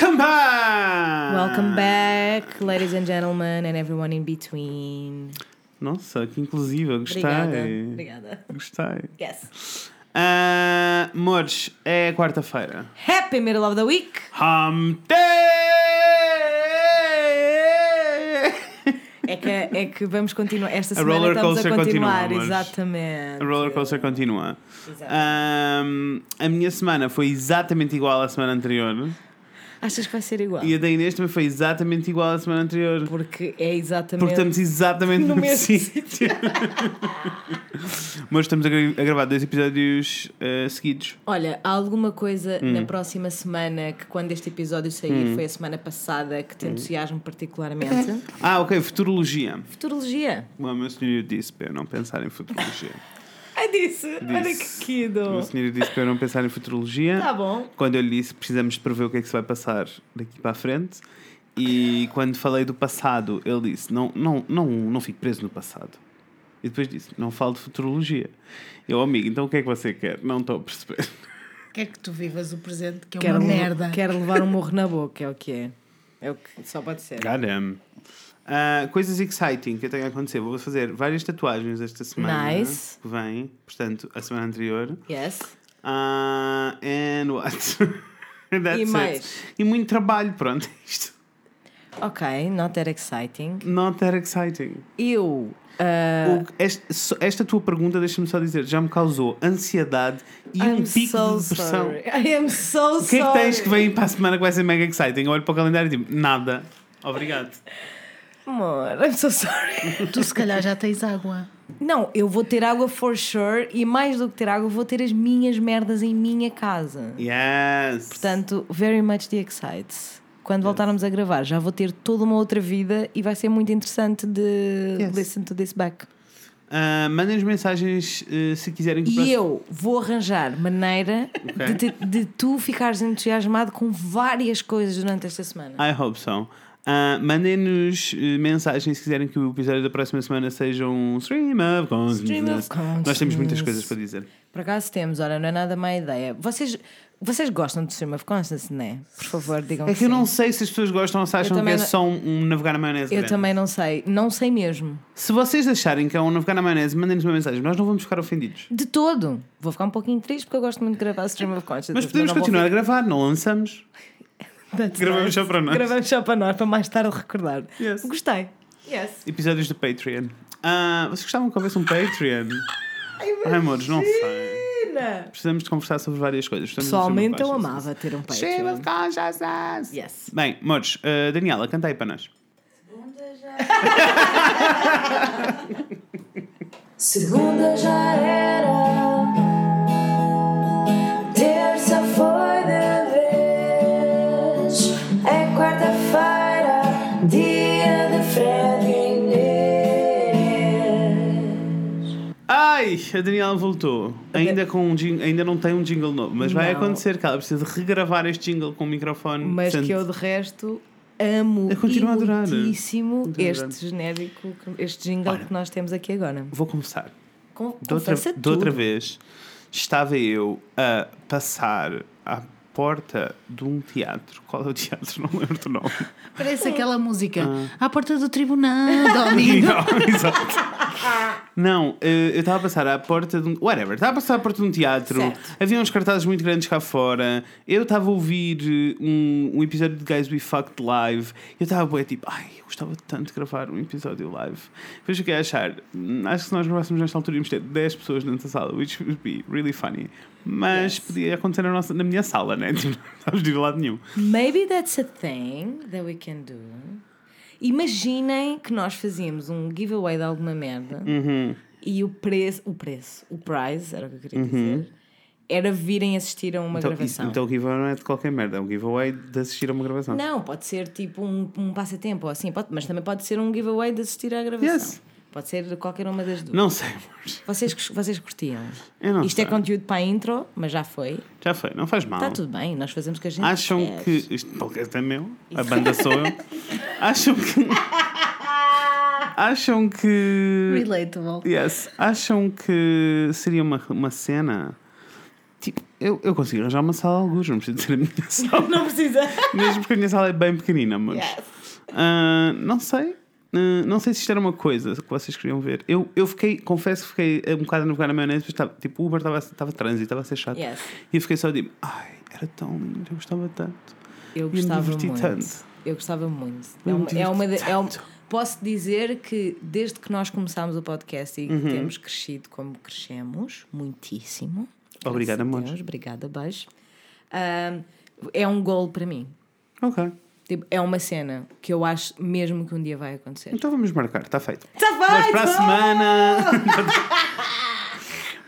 Welcome back! Welcome back, ladies and gentlemen, and everyone in between. Nossa, que inclusiva, gostei. Obrigada. Obrigada. Gostei. Yes. Ah, Mores, é quarta-feira. Happy middle of the week. Hum Day! É que, é que vamos continuar. Esta A semana roller estamos a continuar. continua, Exatamente. A roller coaster continua. Ahm, a minha semana foi exatamente igual à semana anterior. Achas que vai ser igual? E a da Inês também foi exatamente igual à semana anterior. Porque é exatamente. Porque estamos exatamente No mesmo sítio. Mas estamos a, gra- a gravar dois episódios eh, seguidos. Olha, há alguma coisa Hum. na próxima semana que, quando este episódio sair, foi a semana passada, que te entusiasma particularmente? Ah, ok, futurologia. Futurologia. O meu senhor disse para eu não pensar em futurologia. Ai, disse. Olha que. O querido. meu senhor disse para eu não pensar em futurologia. Tá bom. Quando eu lhe disse precisamos de prever o que é que se vai passar daqui para a frente. E quando falei do passado, ele disse: não, não, não, não fique preso no passado. E depois disse: não falo de futurologia. Eu, amigo, então o que é que você quer? Não estou a perceber. Quer que tu vivas o presente, que é Quero, uma merda. quero levar um morro na boca, é o que é. É o que só pode ser. God Ah, coisas exciting que eu tenho a acontecer. Vou fazer várias tatuagens esta semana. Nice. Que vem, portanto, a semana anterior. Yes. Ah, and what? That's E it. mais? E muito trabalho, pronto. Isto. Ok, not that exciting. Not that exciting. Eu. ah, O- esta, esta tua pergunta, deixa-me só dizer, já me causou ansiedade e um I'm pico so de depressão. sorry. I am so O que é que sorry. tens que vem para a semana que vai ser mega exciting? Eu olho para o calendário e digo, nada. Obrigado. Amor, I'm so sorry. Tu se calhar já tens água. Não, eu vou ter água for sure e mais do que ter água, vou ter as minhas merdas em minha casa. Yes. Portanto, very much the excites. Quando voltarmos a gravar, já vou ter toda uma outra vida e vai ser muito interessante de Yes. listen to this back. Ah, Mandem-nos mensagens eh, se quiserem que E próximo- eu vou arranjar maneira Ok. de, te- de tu ficares entusiasmado com várias coisas durante esta semana. I hope so. Ah, Mandem-nos eh, mensagens se quiserem que o episódio da próxima semana seja um stream of consciousness. Nós temos muitas coisas para dizer. Por acaso temos, olha, não é nada má ideia. Vocês, vocês gostam de Stream of Consciousness, não é? Por favor, digam É que eu sim. não sei se as pessoas gostam ou se acham que é não- só um, um navegar na maionese. Eu grande. também não sei, não sei mesmo. Se vocês acharem que é um navegar na maionese, mandem-nos uma mensagem. Nós não vamos ficar ofendidos. De todo. Vou ficar um pouquinho triste porque eu gosto muito de gravar Stream of Consciousness. Mas podemos continuar a gravar, não lançamos. Gravamos nice. só para nós. Gravamos só para nós, para mais tarde recordar. Yes. Gostei. Yes. Episódios do Patreon. Ah, vocês gostavam que houvesse um Patreon? Ai, amores, não sei. Precisamos de conversar sobre várias coisas. De Pessoalmente eu amava ter um Patreon. of consciousness. Yes. Bem, amores, ah, Daniela, canta aí para nós. Segunda já era, terça A Daniela voltou. Ainda, com um jingle, ainda não tem um jingle novo, mas vai Não. acontecer que ela precisa de regravar este jingle com o microfone. Mas decente. que eu de resto amo Eu continuo a adorar. muitíssimo Continuo a adorar. este genérico, este jingle Olha. que nós temos aqui agora. Vou confessar. Com, De outra, confessa de outra vez, estava eu a passar à porta de um teatro. Qual é o teatro? Não lembro do nome. Parece aquela música. Ah. À porta do tribunal, domingo. Não, exato. Não, eh, eu estava a passar à porta de um. Whatever, estava a passar à porta de um teatro. Certo. Havia uns cartazes muito grandes cá fora. Eu estava a ouvir eh, um, um episódio de Guys We Fucked Live. Eu estava tipo, ai, eu gostava tanto de gravar um episódio live. Depois fiquei a achar, "Hum, acho que se nós gravássemos nesta altura íamos ter 10 pessoas dentro da sala, which would be really funny. Mas Yes. podia acontecer na, nossa, na minha sala, né? Tipo, não estávamos de lado nenhum. Maybe that's a thing that we can do. Imaginem que nós fazíamos um giveaway de alguma merda Uhum. e o preço, o preço, o prize, era o que eu queria dizer, era virem assistir a uma Então, gravação. então o giveaway não é de qualquer merda, é um giveaway de assistir a uma gravação. Não, pode ser tipo um, um passatempo ou assim, pode- mas também pode ser um giveaway de assistir à gravação. Yes. Pode ser qualquer uma das duas. Não sei, amores. Vocês, vocês curtiam? Eu não Isto sei. é conteúdo para a intro, mas já foi. Já foi, não faz mal. Está tudo bem, nós fazemos o que a gente Acham quer. que. Isto podcast é meu, a banda sou eu. Acham que. Acham que. Relatable. Yes. Acham que seria uma, uma cena. Tipo, eu, eu consigo arranjar uma sala alguns, não preciso ter a minha sala. Não precisa. Mesmo porque a minha sala é bem pequenina, mas. Ah, não sei. Ah, não sei se isto era uma coisa que vocês queriam ver. Eu, eu fiquei, confesso que fiquei um bocado a navegar na maionese, mas estava, tipo, o Uber estava estava trânsito, estava a ser chato. Yes. E eu fiquei só tipo, ai, era tão lindo, eu gostava tanto. Eu me gostava diverti muito. tanto. Eu gostava muito. Eu É me uma, é uma, de- é posso dizer que desde que nós começámos o podcast e Uhum. temos crescido como crescemos, muitíssimo. Obrigada, amor. Obrigada, beijo. Ahm, é um gol para mim. Ok. Tipo, é uma cena que eu acho mesmo que um dia vai acontecer. Então vamos marcar, está feito. Está Mas para a semana.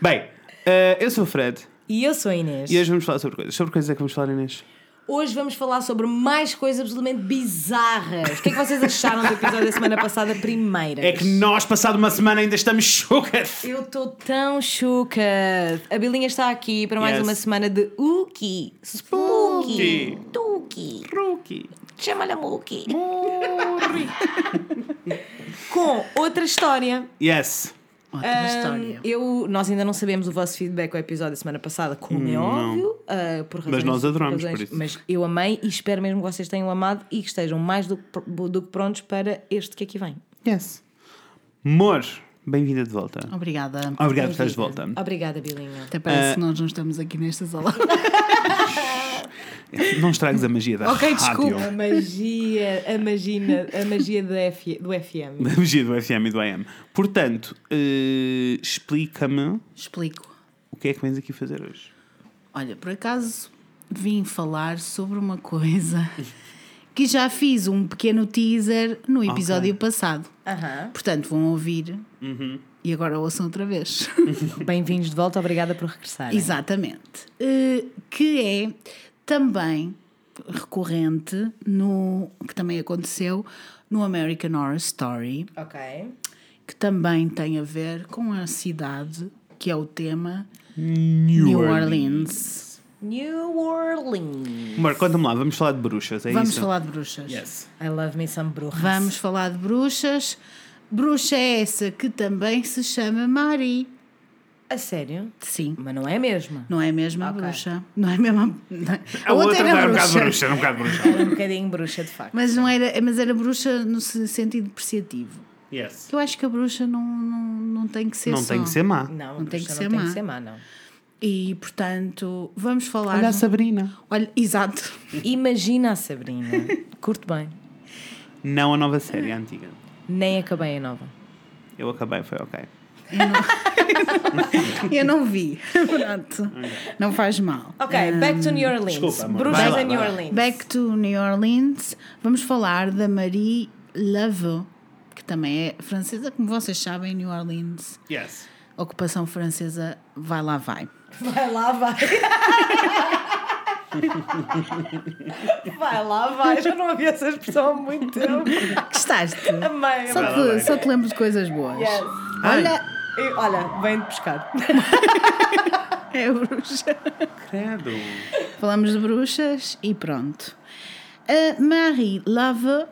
Bem, ah, eu sou o Fred E eu sou a Inês. e hoje vamos falar sobre coisas. Sobre coisas é que vamos falar, Inês? Hoje vamos falar sobre mais coisas absolutamente bizarras. O que é que vocês acharam do episódio da semana passada, primeira? É que nós, passado uma semana, ainda estamos chocados. Eu estou tão chuca. A Bilinha está aqui para mais Yes. uma semana de Uki. Spooky. Tuki. Rookie. Chama-lhe Muki. Com outra história. Yes. Outra Ahm, história. eu, nós ainda não sabemos o vosso feedback ao episódio da semana passada, como é óbvio. ah, por razões, nós adoramos, razões- por isso. Mas eu amei e espero mesmo que vocês tenham amado e que estejam mais do, do que prontos para este que aqui vem. Yes. Amor, bem-vinda de volta. Obrigada. Obrigado por estares de volta. Obrigada, Bilinha. Até parece Ah. que nós não estamos aqui nesta sala. Não estragues a magia da Ok, rádio. desculpa. A magia, a magia, a magia do, F, do FM. Da magia do FM e do AM. Portanto, eh, explica-me Explico. o que é que vens aqui fazer hoje. Olha, por acaso vim falar sobre uma coisa que já fiz um pequeno teaser no episódio passado. Aham. Portanto, vão ouvir Uhum. e agora ouçam outra vez. Bem-vindos de volta, obrigada por regressarem. Exatamente. Eh, que é também recorrente no que também aconteceu no American Horror Story, Ok. que também tem a ver com a cidade que é o tema New, New Orleans. New Orleans. Amor, conta-me lá, vamos falar de bruxas, é Vamos isso? falar de bruxas. Yes. I love me some brujas. Vamos falar de bruxas. Bruxa é essa que também se chama Mari. A sério? Sim. Mas não é a mesma. Não é a mesma Ok. bruxa. Não é a mesma. não é- A outra era era um bocado bruxa, era um bocado bruxa. Era um bocadinho bruxa, de facto. Mas, não era, mas era bruxa no se- sentido depreciativo. Yes. Eu acho que a bruxa não, não, não tem que ser Não só. tem que ser má. Não, Não a tem bruxa que ser não tem má. que ser má, não. E, portanto, vamos falar... Olha a Sabrina. Olha, exato. Imagina a Sabrina. Curto bem. Não a nova série, a antiga. Nem acabei a nova. Eu acabei, foi ok. Eu não vi. Pronto. Não faz mal. Ok, back to New Orleans. desculpa, amor. Bruxas lá, em New. Orleans. Back to New Orleans. Vamos falar da Marie Laveau, que também é francesa, como vocês sabem, New Orleans. Yes. Ocupação francesa, vai lá, vai. Vai lá, vai. vai lá, vai. Já não havia essa expressão há muito tempo. Gostaste? Amei, Só amei. te, só te lembro de coisas boas. Yes. Olha, E, olha, vem de pescar. é bruxa. Credo. Falamos de bruxas e pronto. A Marie Lave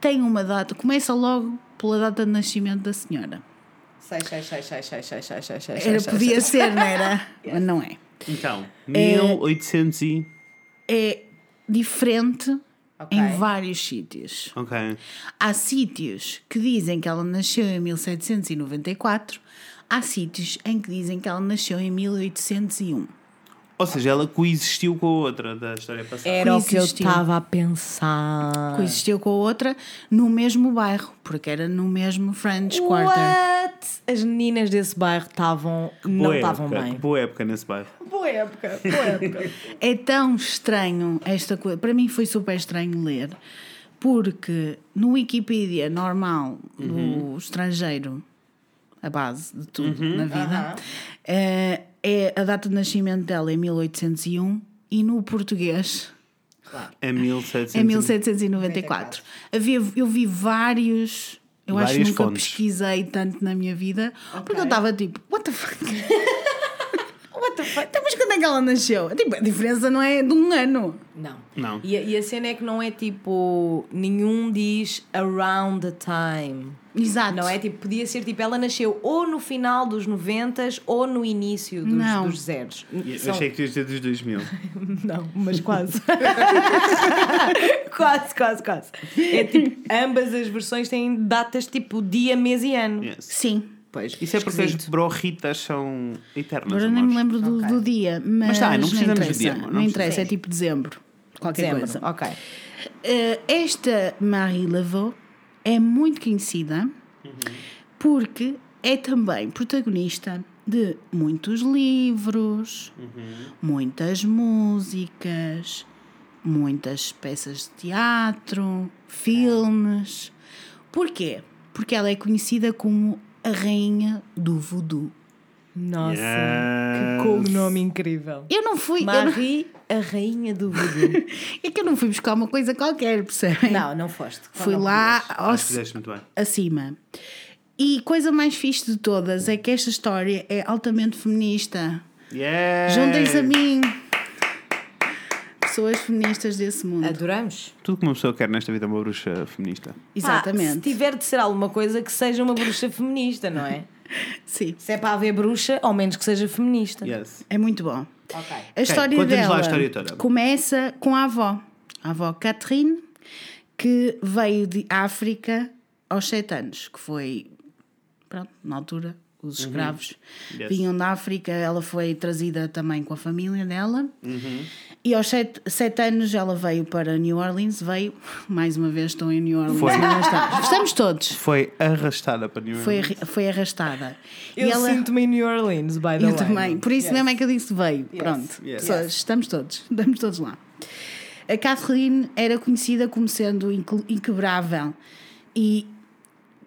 tem uma data, começa logo pela data de nascimento da senhora. Sei, sei, sei, sei, sei, sei, sei, sei, sei, Era, sei, podia sei. ser, não era? Mas não é. Então, 1800 e... É diferente Ok. em vários sítios. Ok. Há sítios que dizem que ela nasceu em 1794, há sítios em que dizem que ela nasceu em 1801. Ou seja, ela coexistiu com a outra da história passada. Era o que eu Coexistiu. estava a pensar. Coexistiu com a outra no mesmo bairro, porque era no mesmo French Quarter. What? As meninas desse bairro estavam. Não Boa estavam época, bem. que Boa época nesse bairro. Boa época, boa época. É tão estranho esta coisa. Para mim foi super estranho ler, porque no Wikipedia normal do estrangeiro, a base de tudo na vida, eh, é a data de nascimento dela é 1801 e no português É 1700. é 1794. Havia, eu vi vários. Eu acho que Várias nunca fontes. pesquisei tanto na minha vida, porque eu estava tipo, what the fuck? What? Então, mas quando é que ela nasceu? Tipo, a diferença não é de um ano. Não. Não. E, a- e a cena é que não é tipo. Nenhum diz around the time. Exato. Não é tipo, podia ser tipo, ela nasceu ou no final dos 90 ou no início dos, Não. dos zeros. Eu São- achei que tu ias dizer dos 2000. Não, mas quase. quase, quase, quase. É tipo, ambas as versões têm datas tipo dia, mês e ano. Yes. Sim. Pois, Isso é porque as brorritas são eternas. Agora nem me lembro do, Ok. do dia, mas, tá, não não, precisamos do interessa. dia, não não interessa, é tipo dezembro. Qualquer Dezembro. coisa. Ok. Eh, esta Marie Laveau é muito conhecida porque é também protagonista de muitos livros, muitas músicas, muitas peças de teatro, filmes. Porquê? Porque ela é conhecida como a rainha do voodoo. Nossa, Yes. que cognome incrível. Eu não fui. eu não- Marie, a rainha do voodoo. é que eu não fui buscar uma coisa qualquer, percebem? não, não foste. Fui Não lá ao, acima. E coisa mais fixe de todas é que esta história é altamente feminista. Yeah. Juntem-se a mim. Pessoas feministas desse mundo. Adoramos. Tudo que uma pessoa quer nesta vida é uma bruxa feminista. Exatamente. se tiver de ser alguma coisa que seja uma bruxa feminista, não é? Sim. Se é para haver bruxa, ao menos que seja feminista. Yes. É muito bom. Ok. A história lá dela a história toda. começa com a avó. A avó Catherine, que veio de África aos sete anos, que foi, pronto, na altura, os escravos Uhum. Yes. vinham da África, ela foi trazida também com a família dela. Uhum. E aos sete, sete anos ela veio para New Orleans, veio, mais uma vez estou em New Orleans, Foi. não estamos. Todos. Foi arrastada para New Foi, Orleans. arri- foi arrastada. Eu ela, sinto-me em New Orleans, by the eu way. também. Por isso Yes. mesmo é que eu disse veio. Pronto. yes. Só- Estamos todos. Estamos todos lá. A Catherine era conhecida como sendo inque- inquebrável. E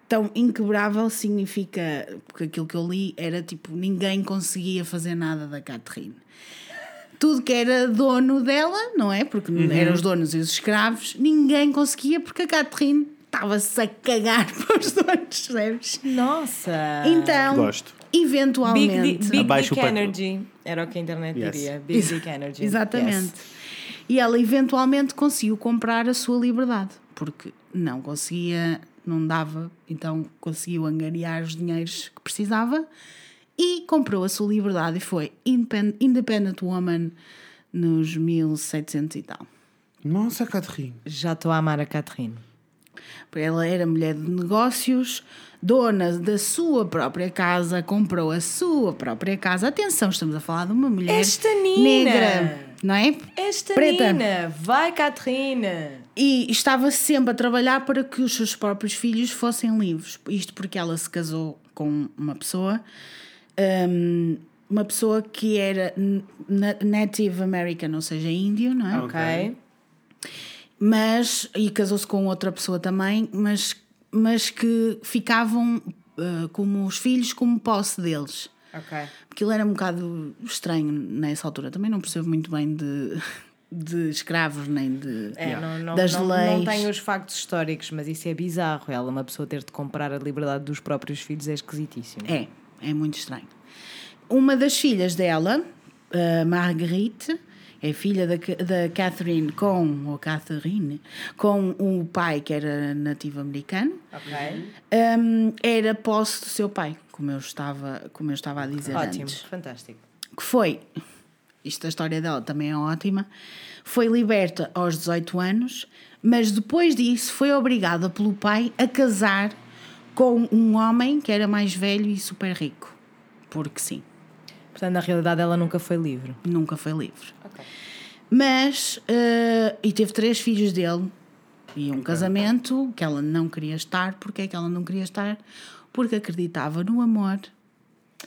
tão inquebrável significa. Porque aquilo que eu li era tipo: ninguém conseguia fazer nada da Catherine. Tudo que era dono dela, não é? Porque eram os donos e os escravos, ninguém conseguia porque a Catherine estava-se a cagar para os donos, percebes? Nossa! Então, Gosto. Big, eventualmente. big o patrão. Energy. Era o que a internet Yes. diria. Big Dick Energy. Exatamente. Yes. E ela eventualmente conseguiu comprar a sua liberdade, porque não conseguia, não dava, então conseguiu angariar os dinheiros que precisava e comprou a sua liberdade e foi independ- Independent Woman nos 1700 e tal. Nossa, Catherine. Já estou a amar a Catherine. Porque Ela era mulher de negócios, dona da sua própria casa, comprou a sua própria casa. Atenção, estamos a falar de uma mulher Esta Nina! negra, não é? Esta Preta. Nina! Vai, Catherine! E estava sempre a trabalhar para que os seus próprios filhos fossem livres. Isto porque ela se casou com uma pessoa, hum, uma pessoa que era na- Native American, ou seja, índio, não é? Ok. Mas, e casou-se com outra pessoa também, mas, mas que ficavam uh, como os filhos como posse deles. Ok. Porque ele era um bocado estranho nessa altura. Também não percebo muito bem de, de escravos nem de, É, não, não, das não, leis. não tenho os factos históricos, mas isso é bizarro. Ela, uma pessoa ter de comprar a liberdade dos próprios filhos, é esquisitíssimo. É, é muito estranho. Uma das filhas dela, a Marguerite, é filha da, da Catherine com, ou Catherine, com o pai que era nativo americano, Ok. hum, era posse do seu pai, como eu estava, como eu estava a dizer Ótimo, antes. fantástico. Que foi, isto a história dela também é ótima, foi liberta aos 18 anos, mas depois disso foi obrigada pelo pai a casar com um homem que era mais velho e super rico. Porque sim. Portanto, na realidade, ela nunca foi livre. nunca foi livre. Ok. Mas, eh, e teve três filhos dele e um casamento que ela não queria estar. Porquê é que ela não queria estar? Porque acreditava no amor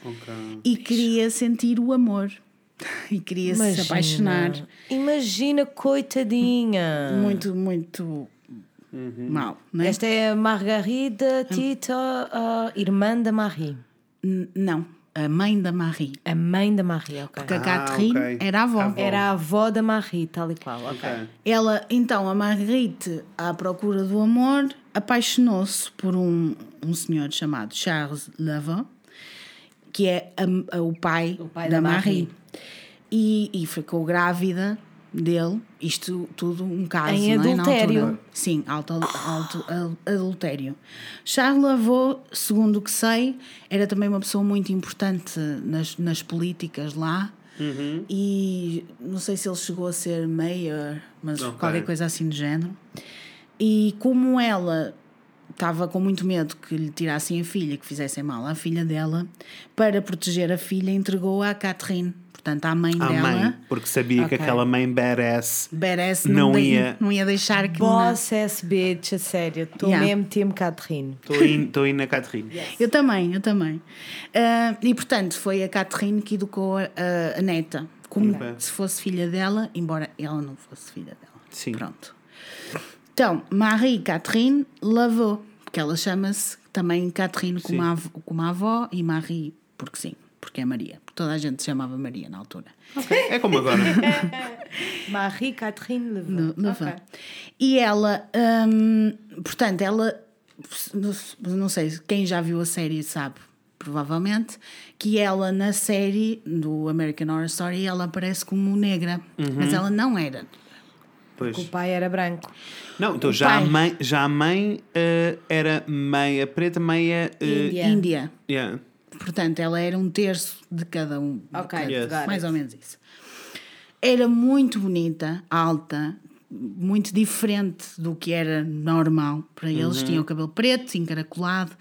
Ok. e queria sentir o amor e queria se apaixonar. Imagina, coitadinha. Muito, muito mal, não é? Esta é a Margarida Tita, a irmã da Marie. N- Não, a mãe da Marie. A mãe da Marie, ok. Porque a Ah, Catherine ok. era a avó. Avó. Era a avó da Marie, tal e qual, ok. Ok. Ela, então, a Marguerite, à procura do amor, apaixonou-se por um, um senhor chamado Charles Lavaux, que é a- a- o pai, O pai da, da Marie. Marie. E, e ficou grávida dele. Isto tudo um caso. Em não é? Adultério. Sim, alto, alto al- adultério. Charles Lavaux, segundo o que sei, era também uma pessoa muito importante nas, nas políticas lá. E não sei se ele chegou a ser mayor, mas Ok. qualquer coisa assim do género. E como ela estava com muito medo que lhe tirassem a filha, que fizessem mal à filha dela, para proteger a filha, entregou-a à Catherine, portanto à mãe À dela. mãe, porque sabia que Ok. aquela mãe badass Badass Não não, de- ia- não ia deixar que. Boss ass bitch, a sério. Estou Yeah. mesmo time Catherine. Estou indo, na Catherine. Eu também, eu também. Ah, e portanto foi a Catherine que educou a, a- neta, como se fosse filha dela, embora ela não fosse filha dela. Sim. Pronto. Então, Marie Catherine Lavaux, porque ela chama-se também Catherine como a, como a avó e Marie, porque sim, porque é Maria. Porque toda a gente se chamava Maria na altura. É como agora. Marie Catherine Levin. Fã. E ela, hum, portanto, ela, não- sei, quem já viu a série sabe, provavelmente, que ela na série do American Horror Story ela aparece como negra, mas ela não era. Pois. O pai era branco. Não, então O já a pai. mãe, já a mãe eh, era meia preta, meia. eh, Índia. Índia. yeah. Portanto, ela era um terço de cada um. Ok, cada- Yes. mais ou menos isso. Era muito bonita, alta, muito diferente do que era normal para eles. Tinha o cabelo preto, encaracolado,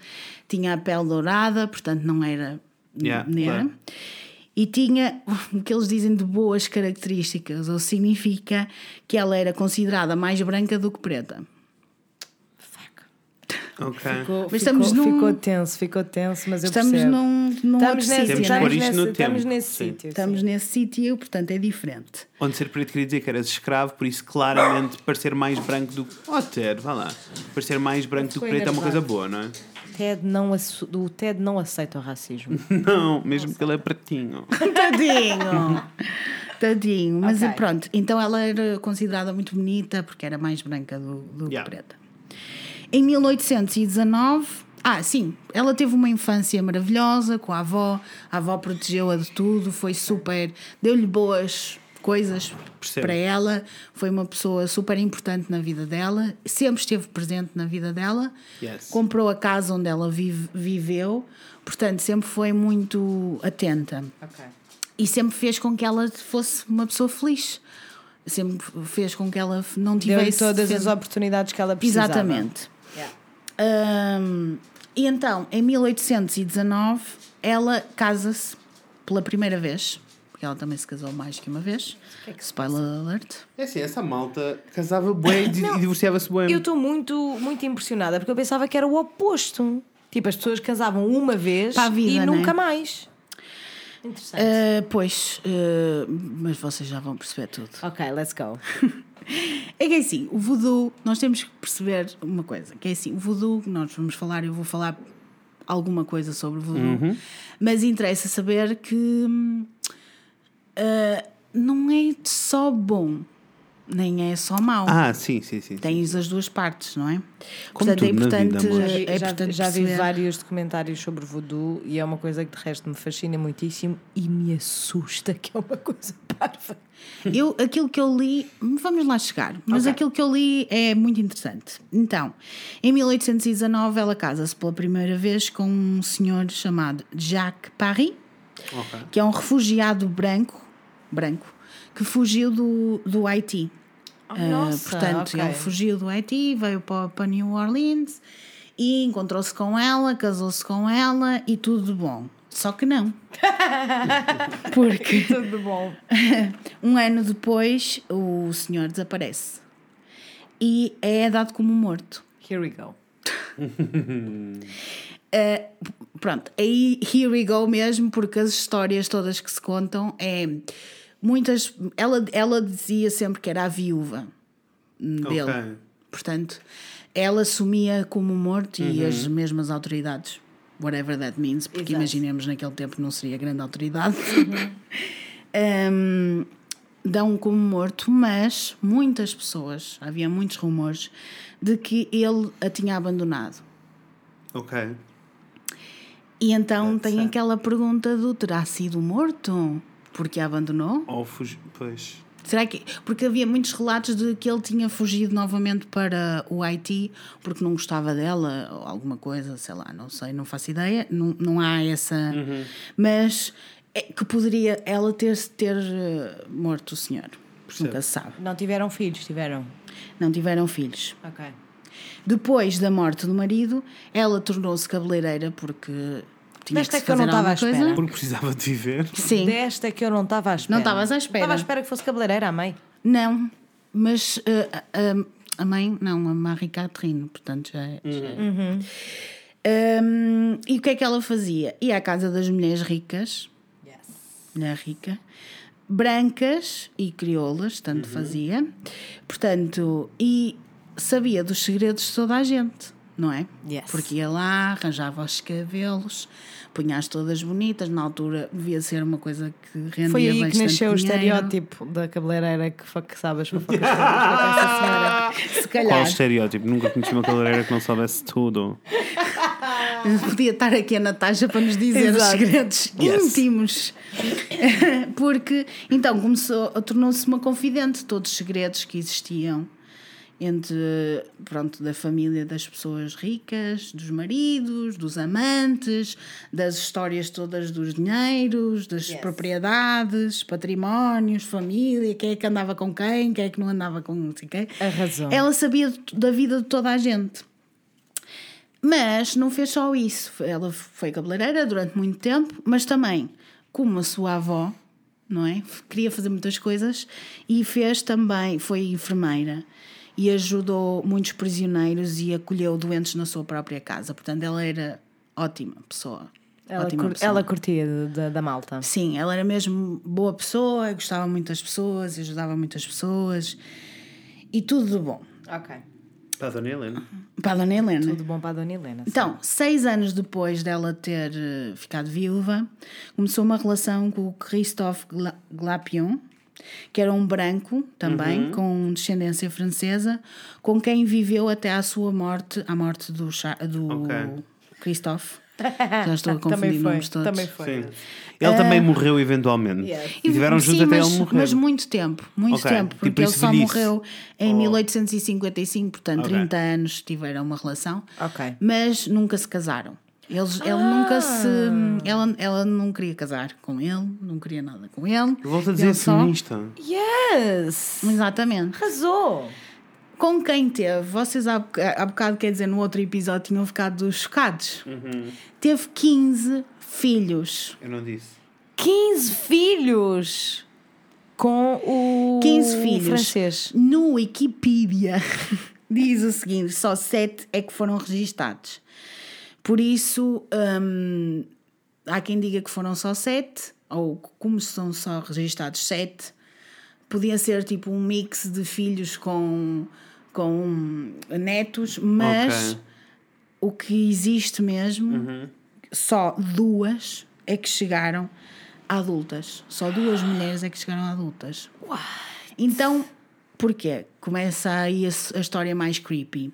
tinha a pele dourada, portanto não era Yeah, negra. claro. E tinha o que eles dizem de boas características, ou significa que ela era considerada mais branca do que preta. Ok. Ficou, Mas estamos ficou, num- ficou tenso, ficou tenso, mas eu Estamos percebo. num, num Estamos nesse, sítio, Temos não que pôr estamos isto nesse, no estamos tempo. nesse Sim. sítio. Estamos nesse sítio, portanto é diferente. Onde ser preto queria dizer que eras escravo, por isso claramente parecer mais branco do que. Oh, Ted, vá lá. Parecer mais branco do que preto é uma coisa boa, não é? Ted não o Ted não aceita o racismo. Não, mesmo que ele é pretinho. Tadinho! Tadinho. Mas Ok. pronto, então ela era considerada muito bonita porque era mais branca do, do Yeah. que preta. Em 1819, ah, sim, ela teve uma infância maravilhosa com a avó, a avó protegeu-a de tudo, foi super, deu-lhe boas coisas Percebo. para ela, foi uma pessoa super importante na vida dela, sempre esteve presente na vida dela, Yes. comprou a casa onde ela vive- viveu, portanto, sempre foi muito atenta ok. e sempre fez com que ela fosse uma pessoa feliz. Sempre fez com que ela não tivesse. todas fez- as oportunidades que ela precisava. Exatamente. Ahm, e então, em 1819, ela casa-se pela primeira vez, porque ela também se casou mais que uma vez. Spoiler alert. É assim, essa malta casava bué e di- e divorciava-se bué. Eu estou muito, muito impressionada porque eu pensava que era o oposto. Tipo, as pessoas casavam uma vez Para a vida, e é? nunca mais. Interessante. Ah, pois, ah, mas vocês já vão perceber tudo. Ok, let's go. É que é assim, o voodoo, nós temos que perceber uma coisa, que é assim, o voodoo, nós vamos falar, eu vou falar alguma coisa sobre o voodoo, mas interessa saber que ah, não é só bom, nem é só mau. Ah, sim, sim, sim. sim. Tens as duas partes, não é? Como tudo na vida, amor. Já vi, é já- importante já vi perceber- vários documentários sobre voodoo e é uma coisa que de resto me fascina muitíssimo e me assusta que é uma coisa parva. Eu, aquilo que eu li, vamos lá chegar, mas Ok. aquilo que eu li é muito interessante. Então, em 1819, ela casa-se pela primeira vez com um senhor chamado Jacques Paris, Ok. que é um refugiado branco, branco que fugiu do, do Haiti. Ah, nossa, portanto, ok. ele fugiu do Haiti, veio para, para New Orleans e encontrou-se com ela, casou-se com ela e tudo de bom. Só que não. Porque Tudo bom. um ano depois o senhor desaparece e é dado como morto. Here we go. Pronto, aí here we go mesmo, porque as histórias todas que se contam é muitas. Ela, ela dizia sempre que era a viúva dele. Ok. Portanto, ela assumia como morto e as mesmas autoridades, whatever that means, porque Exato. imaginemos naquele tempo não seria grande autoridade, Hum, dão como morto, mas muitas pessoas, havia muitos rumores de que ele a tinha abandonado. Ok. E então That's tem sad. aquela pergunta do terá sido morto? Porque a abandonou. Ou fugiu. Pois. Será que. Porque havia muitos relatos de que ele tinha fugido novamente para o Haiti porque não gostava dela ou alguma coisa, sei lá, não sei, não faço ideia. Não, não há essa. Mas é que poderia ela ter, ter eh, morto o senhor. Porque nunca se sabe. Não tiveram filhos, tiveram. Não tiveram filhos. Ok. Depois da morte do marido, ela tornou-se cabeleireira porque tinha Desta que se é que eu não estava à espera. Porque precisava de viver. Sim. Desta é que eu não estava à espera. Não estavas à espera. Estava à espera que fosse cabeleireira, a mãe. Não, mas eh, a, a- mãe, não, a Marie Catherine, portanto já é. já é. Um, e o que é que ela fazia? Ia à casa das mulheres ricas, mulher rica, brancas e crioulas, tanto fazia, portanto, e sabia dos segredos de toda a gente, não é? Yes. Porque ia lá, arranjava os cabelos, punha-as todas bonitas, na altura devia ser uma coisa que rendia Foi aí que nasceu o dinheiro. estereótipo da cabeleireira que que essa senhora. Se Qual calhar. estereótipo? Nunca conheci uma cabeleireira que não soubesse tudo. Podia estar aqui a Natasha para nos dizer os Exato. segredos Yes. íntimos. Porque então começou, tornou-se uma confidente de todos os segredos que existiam entre pronto da família das pessoas ricas, dos maridos, dos amantes, das histórias todas dos dinheiros, das propriedades, patrimónios, família, quem é que andava com quem, quem é que não andava com não sei quem. Arrasou. Ela sabia da vida de toda a gente. Mas não fez só isso. Ela foi cabeleireira durante muito tempo, mas também, como a sua avó, não é? Queria fazer muitas coisas e fez também, foi enfermeira e ajudou muitos prisioneiros e acolheu doentes na sua própria casa. Portanto, ela era ótima pessoa. Ela, ótima cur- pessoa. ela curtia de- da- da malta. Sim, ela era mesmo boa pessoa, gostava muito das pessoas, ajudava muitas pessoas e tudo de bom. Ok. Para a Dona Helena. Para a Dona Helena. Tudo bom para a Dona Helena. sim. Então, seis anos depois dela ter eh, ficado viúva, começou uma relação com o Christophe Gla- Glapion, que era um branco também, com descendência francesa, com quem viveu até à sua morte, à morte do, do Ok. Christophe. Já estou a Também confundir foi. nomes todos. Também foi. Sim. Ele também morreu eventualmente. Yes. E tiveram juntos até mas, ele morrer. mas muito tempo, muito Ok, tempo, porque tipo ele só morreu em Oh. 1855, portanto, Ok. 30 anos tiveram uma relação, Ok. mas nunca se casaram. Eles, Ele nunca se. Ela, ela não queria casar com ele, não queria nada com ele. Volto a dizer Ele só- feminista. Yes! Exatamente. Arrasou! Com quem teve? Vocês há, há bocado, quer dizer, no outro episódio tinham ficado chocados. Uhum. Teve 15 filhos. Eu não disse. 15 filhos com o 15 filhos. francês. No Wikipedia diz o seguinte: só 7 é que foram registados. Por isso, hum, há quem diga que foram só 7, ou como são só registados 7, podia ser tipo um mix de filhos com, com netos, mas Ok. o que existe mesmo, só duas é que chegaram adultas. Só duas mulheres é que chegaram adultas. Então, porquê? Começa aí a, a história mais creepy.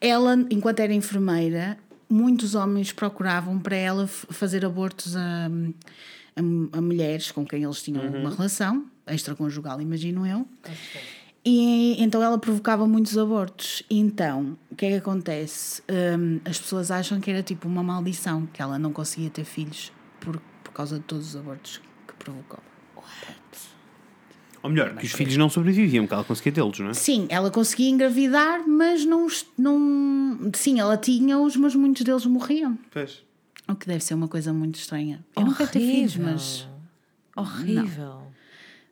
Ela, enquanto era enfermeira, muitos homens procuravam para ela fazer abortos a, a, a mulheres com quem eles tinham uma relação extraconjugal, imagino eu. E então ela provocava muitos abortos. Então, o que é que acontece? Hum, as pessoas acham que era tipo uma maldição, que ela não conseguia ter filhos por, por causa de todos os abortos que provocou. Ou melhor, que os filhos não sobreviviam, porque ela conseguia tê-los, não é? Sim, ela conseguia engravidar, mas não, não. Sim, ela tinha-os, mas muitos deles morriam. Pois. O que deve ser uma coisa muito estranha. Eu não quero ter filhos, Horrível. mas Horrível.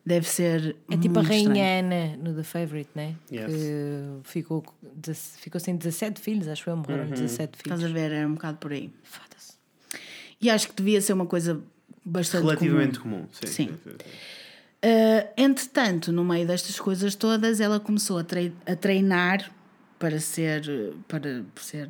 deve ser. É tipo a Rainha estranho. Ana no The Favourite, né? Yes. Que ficou, ficou sem 17 filhos, acho eu, morreram 17 filhos. Estás a ver? Era um bocado por aí. Foda-se. E acho que devia ser uma coisa bastante. Relativamente comum. comum. Sim. Sim. sim, sim, sim. Uh, entretanto, no meio destas coisas todas, ela começou a, trei- a treinar para ser, para ser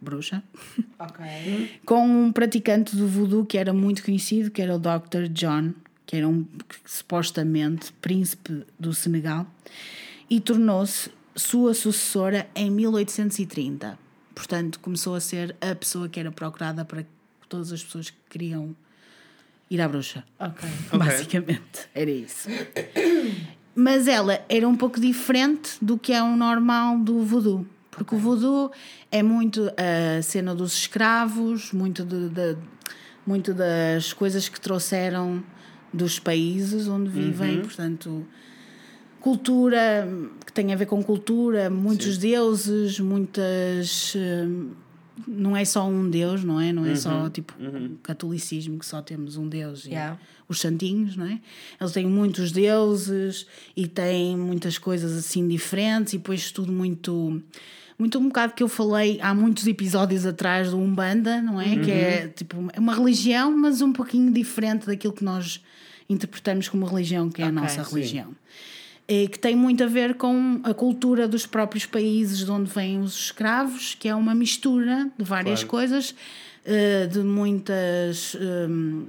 bruxa Ok. com um praticante do voodoo que era muito conhecido, que era o Dr. John, que era um supostamente príncipe do Senegal, e tornou-se sua sucessora em 1830. Portanto, começou a ser a pessoa que era procurada para todas as pessoas que queriam ir à bruxa. Ok. Basicamente, era isso. Mas ela era um pouco diferente do que é um normal do voodoo. Porque o voodoo é muito a cena dos escravos, muito, de, de- muito das coisas que trouxeram dos países onde vivem, portanto, cultura que tem a ver com cultura, muitos deuses, muitas. Não é só um Deus, não é? Não é só tipo catolicismo que só temos um Deus e Yeah. os santinhos, não é? Eles têm muitos deuses e têm muitas coisas assim diferentes e depois tudo muito. Muito um bocado que eu falei há muitos episódios atrás do Umbanda, não é? Que é tipo é uma religião, mas um pouquinho diferente daquilo que nós interpretamos como religião, que é a Ok, nossa sim. religião. E que tem muito a ver com a cultura dos próprios países de onde vêm os escravos, que é uma mistura de várias Claro. coisas, eh, de muitas hum,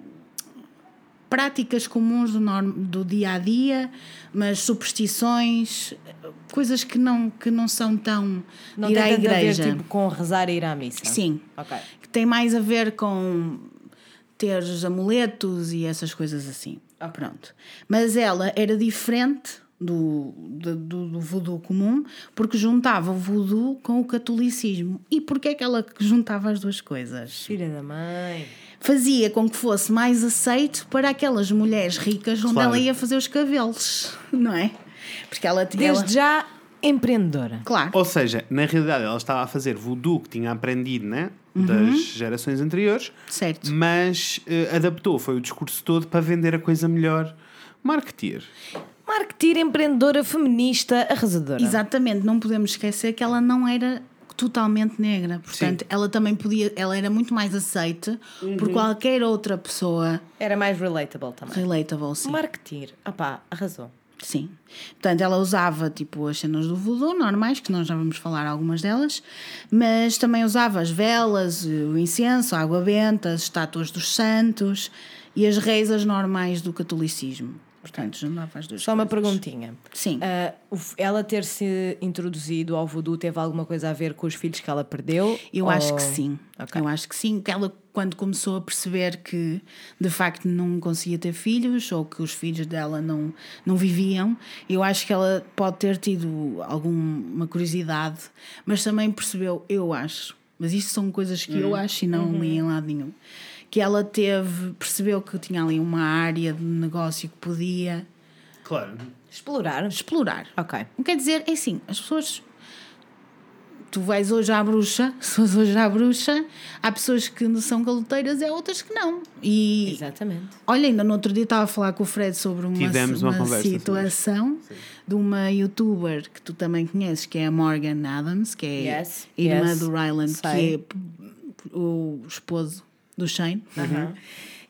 práticas comuns do, norm, do dia a dia, mas superstições, coisas que não, que não são tão Não ir tem à tanto a ver igreja. tipo, com rezar e ir à missa. Sim, Ok. que tem mais a ver com ter os amuletos e essas coisas assim. Ok. Pronto. Mas ela era diferente do, do, do, do voodoo comum porque juntava o voodoo com o catolicismo. E porquê é que ela juntava as duas coisas? Filha da mãe. Fazia com que fosse mais aceito para aquelas mulheres ricas onde Claro. ela ia fazer os cabelos, não é? Porque ela tinha. Desde já, empreendedora. Claro. Ou seja, na realidade ela estava a fazer voodoo que tinha aprendido né, das gerações anteriores, Certo. mas eh, adaptou, foi o discurso todo para vender a coisa melhor. Marketeer. Marketeer, empreendedora, feminista, arrasadora. Exatamente, não podemos esquecer que ela não era totalmente negra. Portanto, ela também podia, ela era muito mais aceite por qualquer outra pessoa Era mais relatable também. relatable, sim. Marketeer. Opá, arrasou. Sim. Portanto, ela usava tipo as cenas do voodoo normais, que nós já vamos falar algumas delas, mas também usava as velas, o incenso, a água benta, as estátuas dos santos e as reisas normais do catolicismo. Portanto, juntava as duas Só uma coisas. perguntinha. Sim. F- ela ter se introduzido ao voodoo teve alguma coisa a ver com os filhos que ela perdeu? Eu Ou- acho que sim. Ok. Eu acho que sim. Que ela, quando começou a perceber que de facto não conseguia ter filhos ou que os filhos dela não, não viviam, eu acho que ela pode ter tido alguma curiosidade, mas também percebeu, eu acho, mas isto são coisas que eu acho e não li em lado nenhum. Que ela teve, percebeu que tinha ali uma área de negócio que podia Claro. Explorar. explorar. Ok. Quer dizer, é assim, as pessoas. Tu vais hoje à bruxa, se fores hoje à bruxa, há pessoas que são galoteiras e há outras que não. E Exatamente. olha, ainda no outro dia estava a falar com o Fred sobre uma, Tivemos uma uma conversa situação de uma youtuber que tu também conheces, que é a Morgan Adams, que é Yes, irmã yes, do Ryland, sei. que é o esposo do Shane,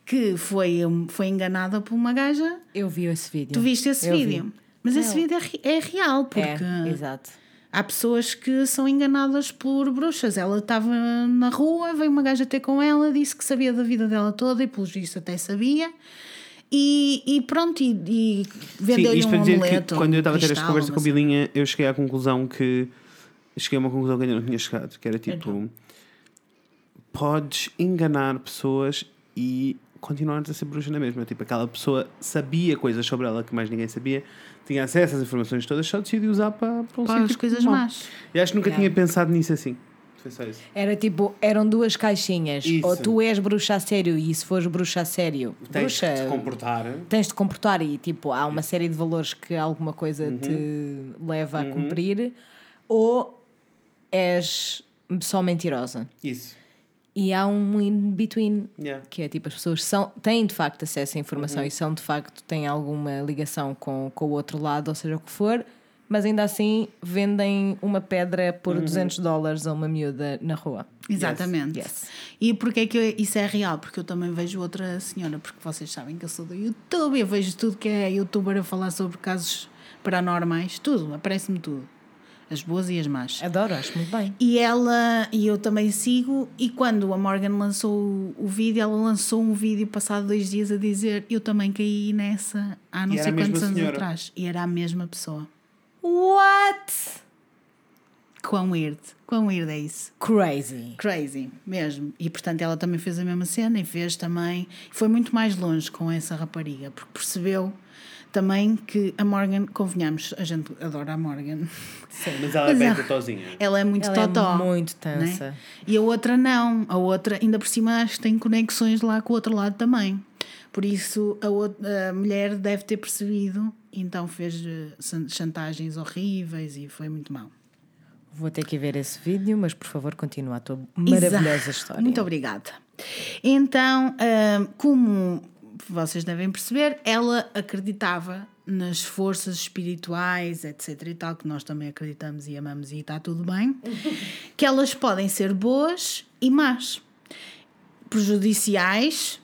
que foi, foi enganada por uma gaja. Eu vi esse vídeo. Tu viste esse Eu vi. vídeo? Mas esse vídeo é, é real, porque. É, exato. Há pessoas que são enganadas por bruxas. Ela estava na rua, veio uma gaja ter com ela, disse que sabia da vida dela toda e, pelos vistos, até sabia. E, e pronto, e, e vendeu-lhe isto um para dizer amuleto. que quando eu estava a ter esta conversa com a. Bilinha, eu cheguei à conclusão que. Cheguei a uma conclusão que ainda não tinha chegado, que era tipo. Podes enganar pessoas e continuares a ser bruxa na mesma. Tipo, aquela pessoa sabia coisas sobre ela que mais ninguém sabia, tinha acesso às informações todas, só decidiu usar para, para um Para as coisas mau. más. E acho que nunca Yeah. tinha pensado nisso assim. Era tipo, eram duas caixinhas. Isso. Ou tu és bruxa a sério e se fores bruxa a sério, Tens bruxa, de te comportar. tens de comportar e tipo, há uma série de valores que alguma coisa te leva a cumprir, ou és só mentirosa. Isso. E há um in between, Yeah. que é tipo, as pessoas são, têm de facto acesso à informação e são de facto, têm alguma ligação com, com o outro lado, ou seja o que for, mas ainda assim vendem uma pedra por 200 dólares a uma miúda na rua. Exatamente. Yes. E porquê é que eu- isso é real? Porque eu também vejo outra senhora, porque vocês sabem que eu sou do YouTube, eu vejo tudo que é youtuber a falar sobre casos paranormais, tudo, aparece-me tudo. As boas e as más. Adoro, acho muito bem. E ela, e eu também sigo, e quando a Morgan lançou o, o vídeo, ela lançou um vídeo passado dois dias a dizer eu também caí nessa há não E sei quantos anos senhora. atrás. E era a mesma pessoa. What? Quão weird. Quão weird é isso. Crazy. Crazy, mesmo. E portanto ela também fez a mesma cena e fez também. Foi muito mais longe com essa rapariga, porque percebeu também que a Morgan, convenhamos, a gente adora a Morgan. Mas ela é Mas bem ela- totozinha. Ela é muito Ela totó. é muito né? tensa. E a outra não. A outra, ainda por cima, acho que tem conexões lá com o outro lado também. Por isso, a, outra, a mulher deve ter percebido, então fez eh, chan- chantagens horríveis e foi muito mal. Vou ter que ver esse vídeo, mas por favor, continua a tua maravilhosa Exato. história. Muito obrigada. Então, hum, como vocês devem perceber, ela acreditava nas forças espirituais, etc. e tal, que nós também acreditamos e amamos e está tudo bem, que elas podem ser boas e más, prejudiciais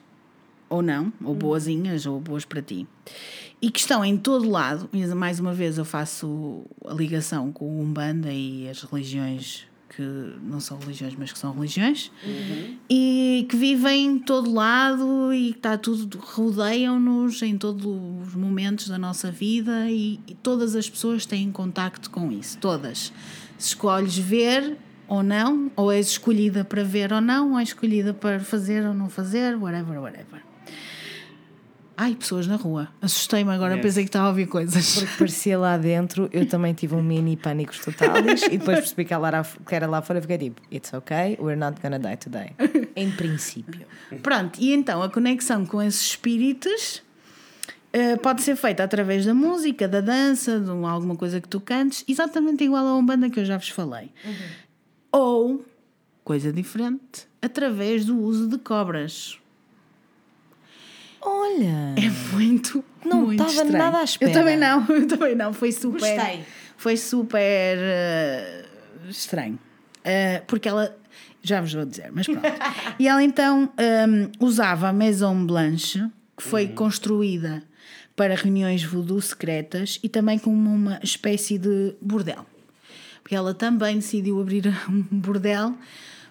ou não, ou boazinhas ou boas para ti. E que estão em todo lado, mais uma vez eu faço a ligação com o Umbanda e as religiões que não são religiões, mas que são religiões, e que vivem em todo lado e está tudo, rodeiam-nos em todos os momentos da nossa vida e, e todas as pessoas têm contacto com isso, todas. Se escolhes ver ou não, ou és escolhida para ver ou não, ou és escolhida para fazer ou não fazer, whatever, whatever. Ai, pessoas na rua. Assustei-me agora, Yes. pensei que estava a ouvir coisas. Porque parecia lá dentro, eu também tive um mini pânico totalis e depois percebi que, que era lá fora e fiquei tipo, it's okay, we're not gonna die today. Em princípio. Pronto, e então a conexão com esses espíritos eh, pode ser feita através da música, da dança, de um- alguma coisa que tu cantes, exatamente igual a uma banda que eu já vos falei. Ou, coisa diferente, através do uso de cobras. Olha, É muito, Não muito estava estranho. nada à espera. Eu também não, eu também não. Foi super. Gostei. Foi super eh, estranho. Eh, porque ela. Já vos vou dizer, mas pronto. e ela então hum, usava a Maison Blanche, que foi construída para reuniões voodoo secretas e também como uma espécie de bordel. Porque ela também decidiu abrir um bordel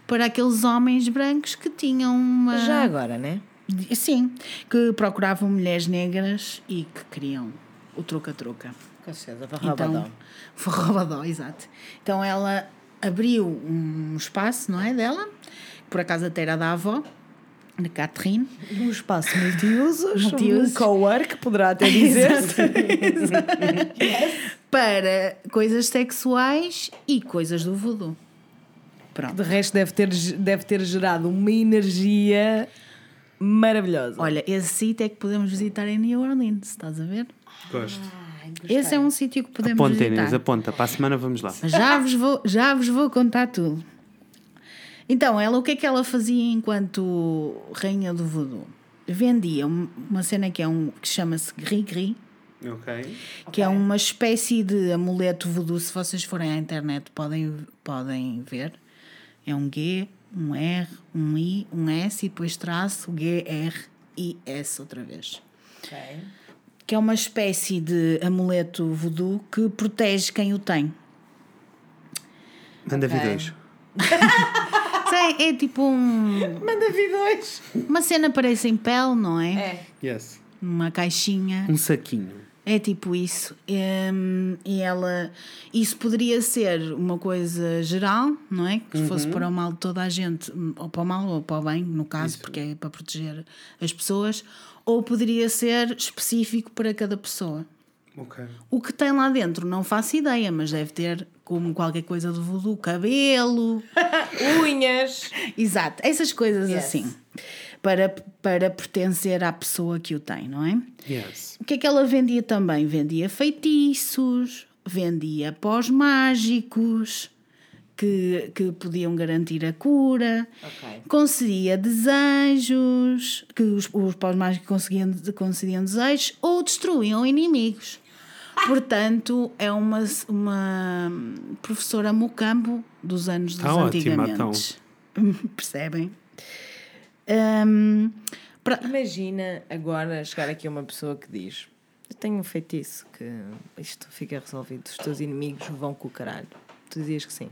para aqueles homens brancos que tinham uma. já agora, né? Sim, que procuravam mulheres negras e que queriam o troca-troca. Com certeza, Então, exato. Então ela abriu um espaço, não é? Dela, que por acaso até era da avó, da Catherine. Um espaço multiusos, Multiusos. um co-work, poderá até dizer-se. para coisas sexuais e coisas do voodoo. Pronto. De resto, deve ter, deve ter gerado uma energia maravilhosa. Olha, esse sítio é que podemos visitar em New Orleans, estás a ver? Gosto. Esse é um sítio que podemos Aponta, visitar. Inês, aponta. Para a semana vamos lá. Já vos, vou, já vos vou contar tudo. Então, ela, o que é que ela fazia enquanto rainha do voodoo? Vendia um- uma cena que, é um, que chama-se gris-gris, Ok. que é uma espécie de amuleto voodoo. Se vocês forem à internet, podem, podem ver. É um G, um R, um I, um S e depois traço G, R I S outra vez. Que é uma espécie de amuleto voodoo que protege quem o tem. Manda Ok. V2. Sei, é tipo um, Manda V2. uma cena parece em pele, não é? É. Yes. Uma caixinha. Um saquinho. É tipo isso. E ela. Isso poderia ser uma coisa geral, não é? Que fosse para o mal de toda a gente, ou para o mal ou para o bem, no caso, porque é para proteger as pessoas, ou poderia ser específico para cada pessoa. Ok. O que tem lá dentro não faço ideia, mas deve ter como qualquer coisa do voodoo, cabelo, Unhas. exato, essas coisas Yes. assim, para, para pertencer à pessoa que o tem, não é? Yes. O que é que ela vendia também? Vendia feitiços, vendia pós mágicos que, que podiam garantir a cura, Ok. concedia desejos, que os, os pós mágicos conseguiam, concediam desejos ou destruíam inimigos. Portanto, é uma, uma professora Mocambo dos anos dos Tá ótima, antigamente. Percebem? Hum, pra- Imagina agora chegar aqui uma pessoa que diz: Eu tenho um feitiço que isto fica resolvido, os teus inimigos vão com o caralho. Tu dizias que sim.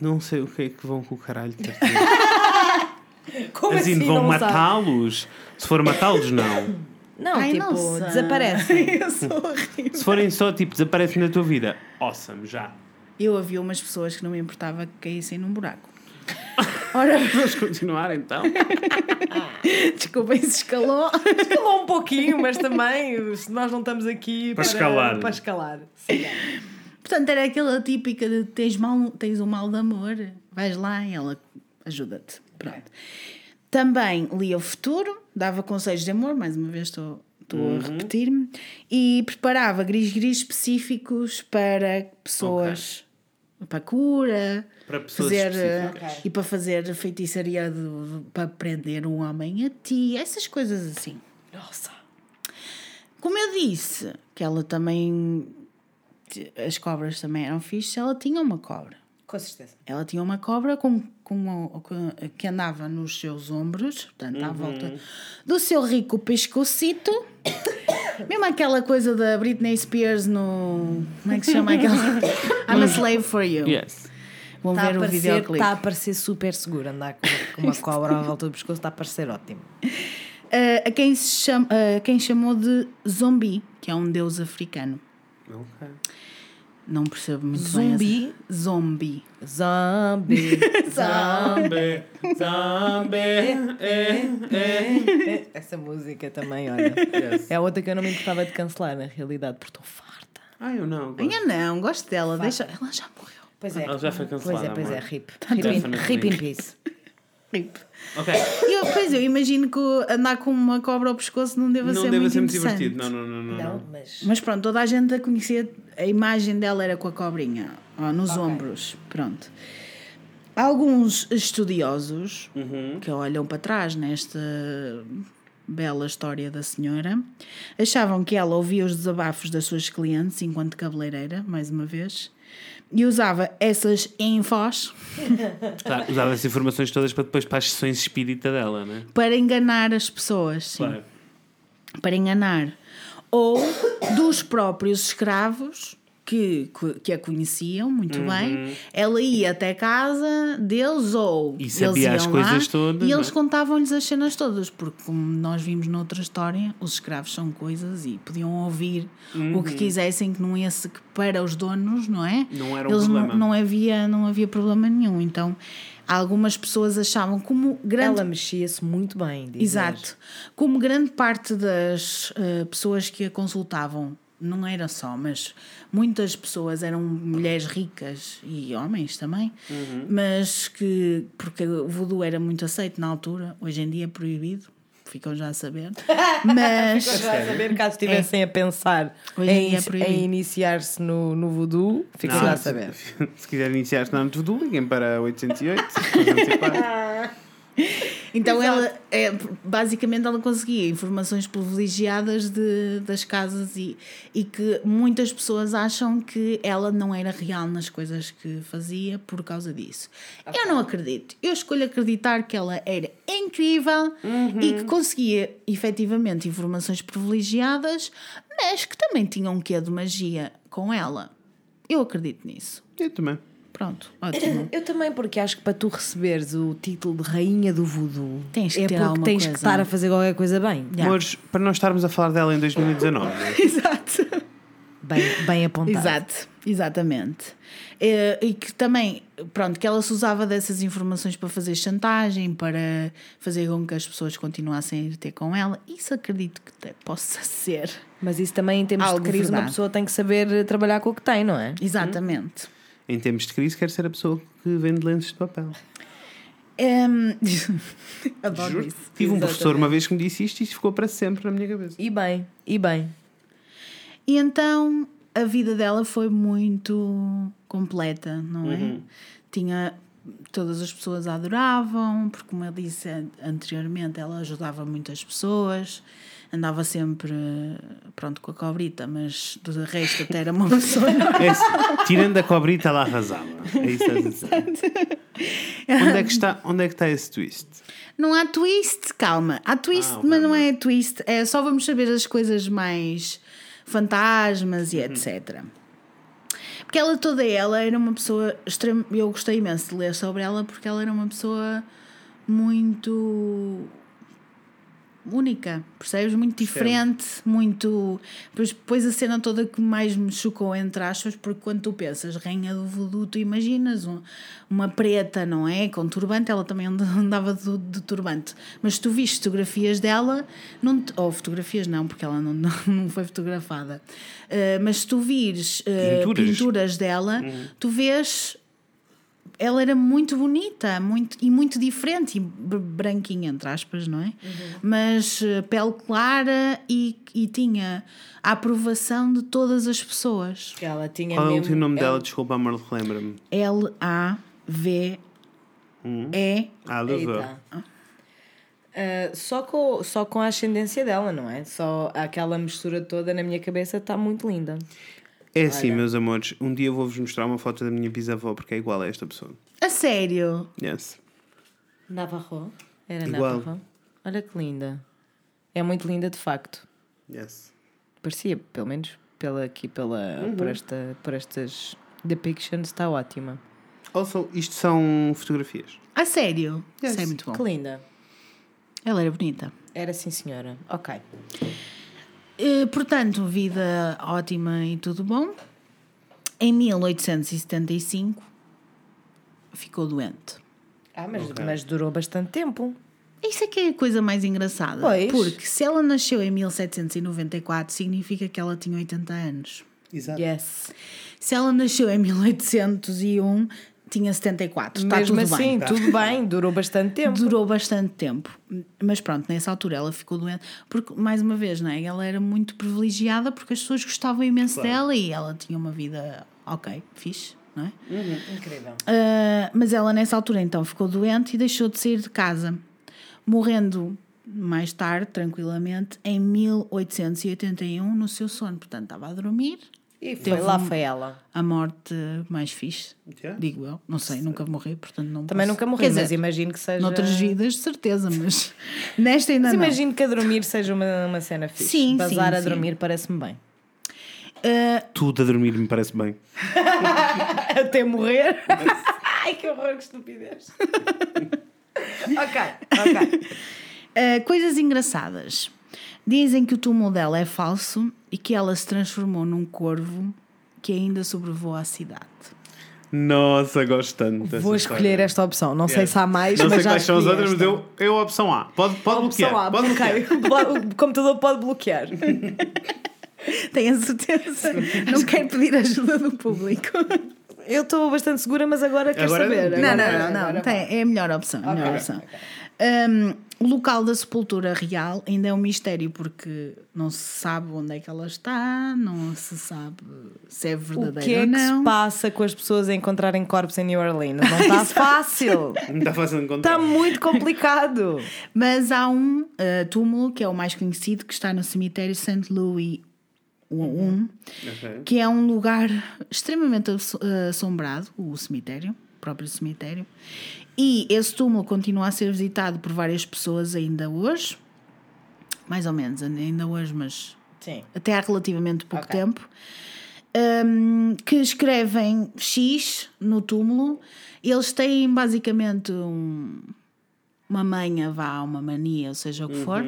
Não sei o que é que vão com o caralho. Como Assim, vão matá-los? Se for matá-los, não. Não, Ai, tipo, não desaparecem. Eu sou horrível. Se forem só, tipo, desaparecem da tua vida, awesome, já. Eu havia umas pessoas que não me importava que caíssem num buraco. Ora, Vamos continuar então. desculpem se escalou. Escalou um pouquinho, mas também se nós não estamos aqui Para escalar. Para escalar. Sim. Portanto, era aquela típica de tens, mal, tens um mal de amor, vais lá e ela ajuda-te. Pronto. Também lia o futuro, dava conselhos de amor, mais uma vez estou, estou a repetir-me, e preparava gris-gris específicos para pessoas, para cura, Para pessoas fazer, específicas. eh, e para fazer feitiçaria de- de- para prender um homem a ti, essas coisas assim. Nossa. Como eu disse, que ela também. As cobras também eram fixe, ela tinha uma cobra. Com certeza. Ela tinha uma cobra com, com, com- que andava nos seus ombros, portanto, à volta do seu rico pescocito. Mesmo aquela coisa da Britney Spears no. Como é que se chama aquela? I'm a slave for you. Yes. Vão Está a, ver o parecer, videoclipe. está a parecer super seguro andar com, com uma cobra à volta do pescoço, está a parecer ótimo. Uh, a, quem se chama, a quem chamou de Zombi, que é um deus africano. Ok. Não percebo muito Zumbi? bem. essa- Zombi. Zombie. Zombie, zombie, é, é. Essa música também, olha. Yes. É outra que eu não me importava de cancelar, na realidade, porque estou farta. Ah, eu não. gosto. Ainda não, gosto dela. Deixa... Ela já morreu. Pois é. Ela já foi cancelada, Pois é, pois é, amor. rip. Rip in, rip in peace. Rip. Ok. Eu, pois eu imagino que andar com uma cobra ao pescoço não deva Não ser deve muito ser muito interessante. divertido. Não, não, não, não. Não, mas. Mas pronto, toda a gente a conhecia, a imagem dela era com a cobrinha, ó, nos ombros. Pronto. Alguns estudiosos Uhum. que olham para trás nesta bela história da senhora achavam que ela ouvia os desabafos das suas clientes enquanto cabeleireira, mais uma vez, e usava essas infos Claro, usava essas informações todas para depois para as sessões espírita dela, né? para enganar as pessoas. Sim. Claro. para enganar, ou dos próprios escravos que, que a conheciam muito Uhum. bem. Ela ia até casa deles ou E eles sabia iam as lá coisas todas, e eles é? contavam-lhes as cenas todas, porque como nós vimos noutra história, os escravos são coisas e podiam ouvir o Uhum. que quisessem que não ia se que para os donos, não é? Não era um eles problema. Não, não havia não havia problema nenhum. Então, algumas pessoas achavam como grande Ela mexia-se muito bem. diz Exato. Como grande parte das eh, pessoas que a consultavam, não era só, mas muitas pessoas eram mulheres ricas e homens também, mas que, porque o voodoo era muito aceito na altura, hoje em dia é proibido, ficam já a saber, mas Já a saber, caso estivessem a pensar em é em iniciar-se no, no voodoo, ficam já a saber. Se quiser iniciar-se na Tudo, liguem para 808 304. Então ela é, basicamente ela conseguia informações privilegiadas de, das casas e, e que muitas pessoas acham que ela não era real nas coisas que fazia por causa disso. Eu não acredito. Eu escolho acreditar que ela era incrível e que conseguia efetivamente informações privilegiadas, mas que também tinham um quê de magia com ela. Eu acredito nisso. Eu também. Pronto, ótimo. Eu também, porque acho que para tu receberes o título de Rainha do Voodoo, Tens que é ter porque tens que coisa. estar a fazer qualquer coisa bem. Yeah. Amores, para não estarmos a falar dela em 2019. né? Exato. Bem, bem apontado. Exato, exatamente. Eh, E que também, pronto, que ela se usava dessas informações para fazer chantagem, para fazer com que as pessoas continuassem a ir ter com ela. Isso acredito que possa ser. Mas isso também, em termos Algo de crise, uma verdade. pessoa tem que saber trabalhar com o que tem, não é? Exatamente. Em tempos de crise, quero ser a pessoa que vende lenços de papel. Em, Adoro Juro. isso. Tive um Exatamente. professor uma vez que me disse isto e isto ficou para sempre na minha cabeça. E bem, e bem. E então a vida dela foi muito completa, não é? Tinha. Todas as pessoas a adoravam, porque, como eu disse an- anteriormente, ela ajudava muitas pessoas, andava sempre, pronto, com a cobrita, mas do resto até era uma pessoa. É tirando a cobrita, ela arrasava. É isso que estás a dizer. Onde é que está, onde é que está esse twist? Não há twist, calma. Há twist, Ah, ok, mas não é twist. É só vamos saber as coisas mais fantasmas e etc. Porque ela toda ela era uma pessoa extrema. Eu gostei imenso de ler sobre ela porque ela era uma pessoa muito única, percebes? Muito diferente, muito. Depois, depois a cena toda que mais me chocou, entre aspas, porque quando tu pensas rainha do voodoo, tu imaginas um- uma preta, não é? Com turbante, ela também anda- andava de, de turbante. Mas tu viste fotografias dela, não te- ou fotografias não, porque ela não, não, não foi fotografada, Uh, mas se tu vires uh, Pinturas. pinturas dela, tu vês ela era muito bonita muito, e muito diferente, e br- branquinha, entre aspas, não é? Mas eh, pele clara e, e tinha a aprovação de todas as pessoas. Que ela tinha Qual é o último nome ela- dela? Desculpa, amor, relembra-me. L-A-V-E. Eita. Ah, só, com, só com a ascendência dela, não é? Só aquela mistura toda na minha cabeça está muito linda. É assim, meus amores, um dia eu vou-vos mostrar uma foto da minha bisavó porque é igual a esta pessoa. A sério? Yes. Navarro? Era Igual. Navarro? Olha que linda. É muito linda de facto. Yes. Parecia, pelo menos pela, aqui pela, Uhum. por, esta, por estas depictions, está ótima. Also, isto são fotografias. A sério? Yes. Isso é muito bom. Que linda. Ela era bonita. Era sim, senhora. Ok. Eh, portanto, vida ótima e tudo bom. Em 1875 ficou doente. Ah, mas, mas durou bastante tempo. Isso é que é a coisa mais engraçada. Pois. Porque se ela nasceu em 1794, significa que ela tinha 80 anos. Exato. Yes. Se ela nasceu em 1801, tinha 74. Está Mesmo tudo assim, bem. tudo bem, durou bastante tempo. Durou bastante tempo. Mas pronto, nessa altura ela ficou doente. Porque, mais uma vez, não é? ela era muito privilegiada porque as pessoas gostavam imenso dela e ela tinha uma vida ok, fixe, não é? Incrível. Uh, mas ela nessa altura então ficou doente e deixou de sair de casa, morrendo mais tarde, tranquilamente, em 1881, no seu sono. Portanto, estava a dormir. E foi, Teve lá um- foi ela. A morte mais fixe, Yeah. digo eu. Não sei, nunca morri, portanto não Também posso- nunca morri, Quer mas dizer, imagino que seja. Noutras vidas, de certeza, mas nesta ainda Mas não. imagino que a dormir seja uma, uma cena fixe. Sim, Bazar sim, a sim. dormir parece-me bem. Uh, Tudo a dormir me parece bem. Até morrer. Ai, que horror, que estupidez. ok, ok. uh, coisas engraçadas. Dizem que o túmulo dela é falso e que ela se transformou num corvo que ainda sobrevoa a cidade. Nossa, gosto tanto. dessa Vou história. escolher esta opção. Não sei Yes. se há mais, Não sei mas já quais são as outras, mas eu, eu a opção A. Pode, pode Opção bloquear. A, Pode bloquear. o computador pode bloquear. Tenho a certeza. Não quero pedir ajuda do público. Eu estou bastante segura, mas agora quero Agora- saber. Não, Agora- não, não, não. agora Tem- é a melhor opção. a melhor Ok, opção. Um, o local da sepultura real ainda é um mistério porque não se sabe onde é que ela está, não se sabe se é O verdadeira que é ou que não. se passa com as pessoas a encontrarem corpos em New Orleans? Não está fácil. Não está fácil de encontrar. Está muito complicado. Mas há um uh, túmulo que é o mais conhecido que está no cemitério St. Louis I, Ok. que é um lugar extremamente eh, assombrado, o cemitério, o próprio cemitério. E esse túmulo continua a ser visitado por várias pessoas ainda hoje, mais ou menos, ainda hoje, mas Sim. até há relativamente pouco Ok. tempo, hum, que escrevem X no túmulo. Eles têm basicamente um- uma manha, vá, uma mania, ou seja o que for,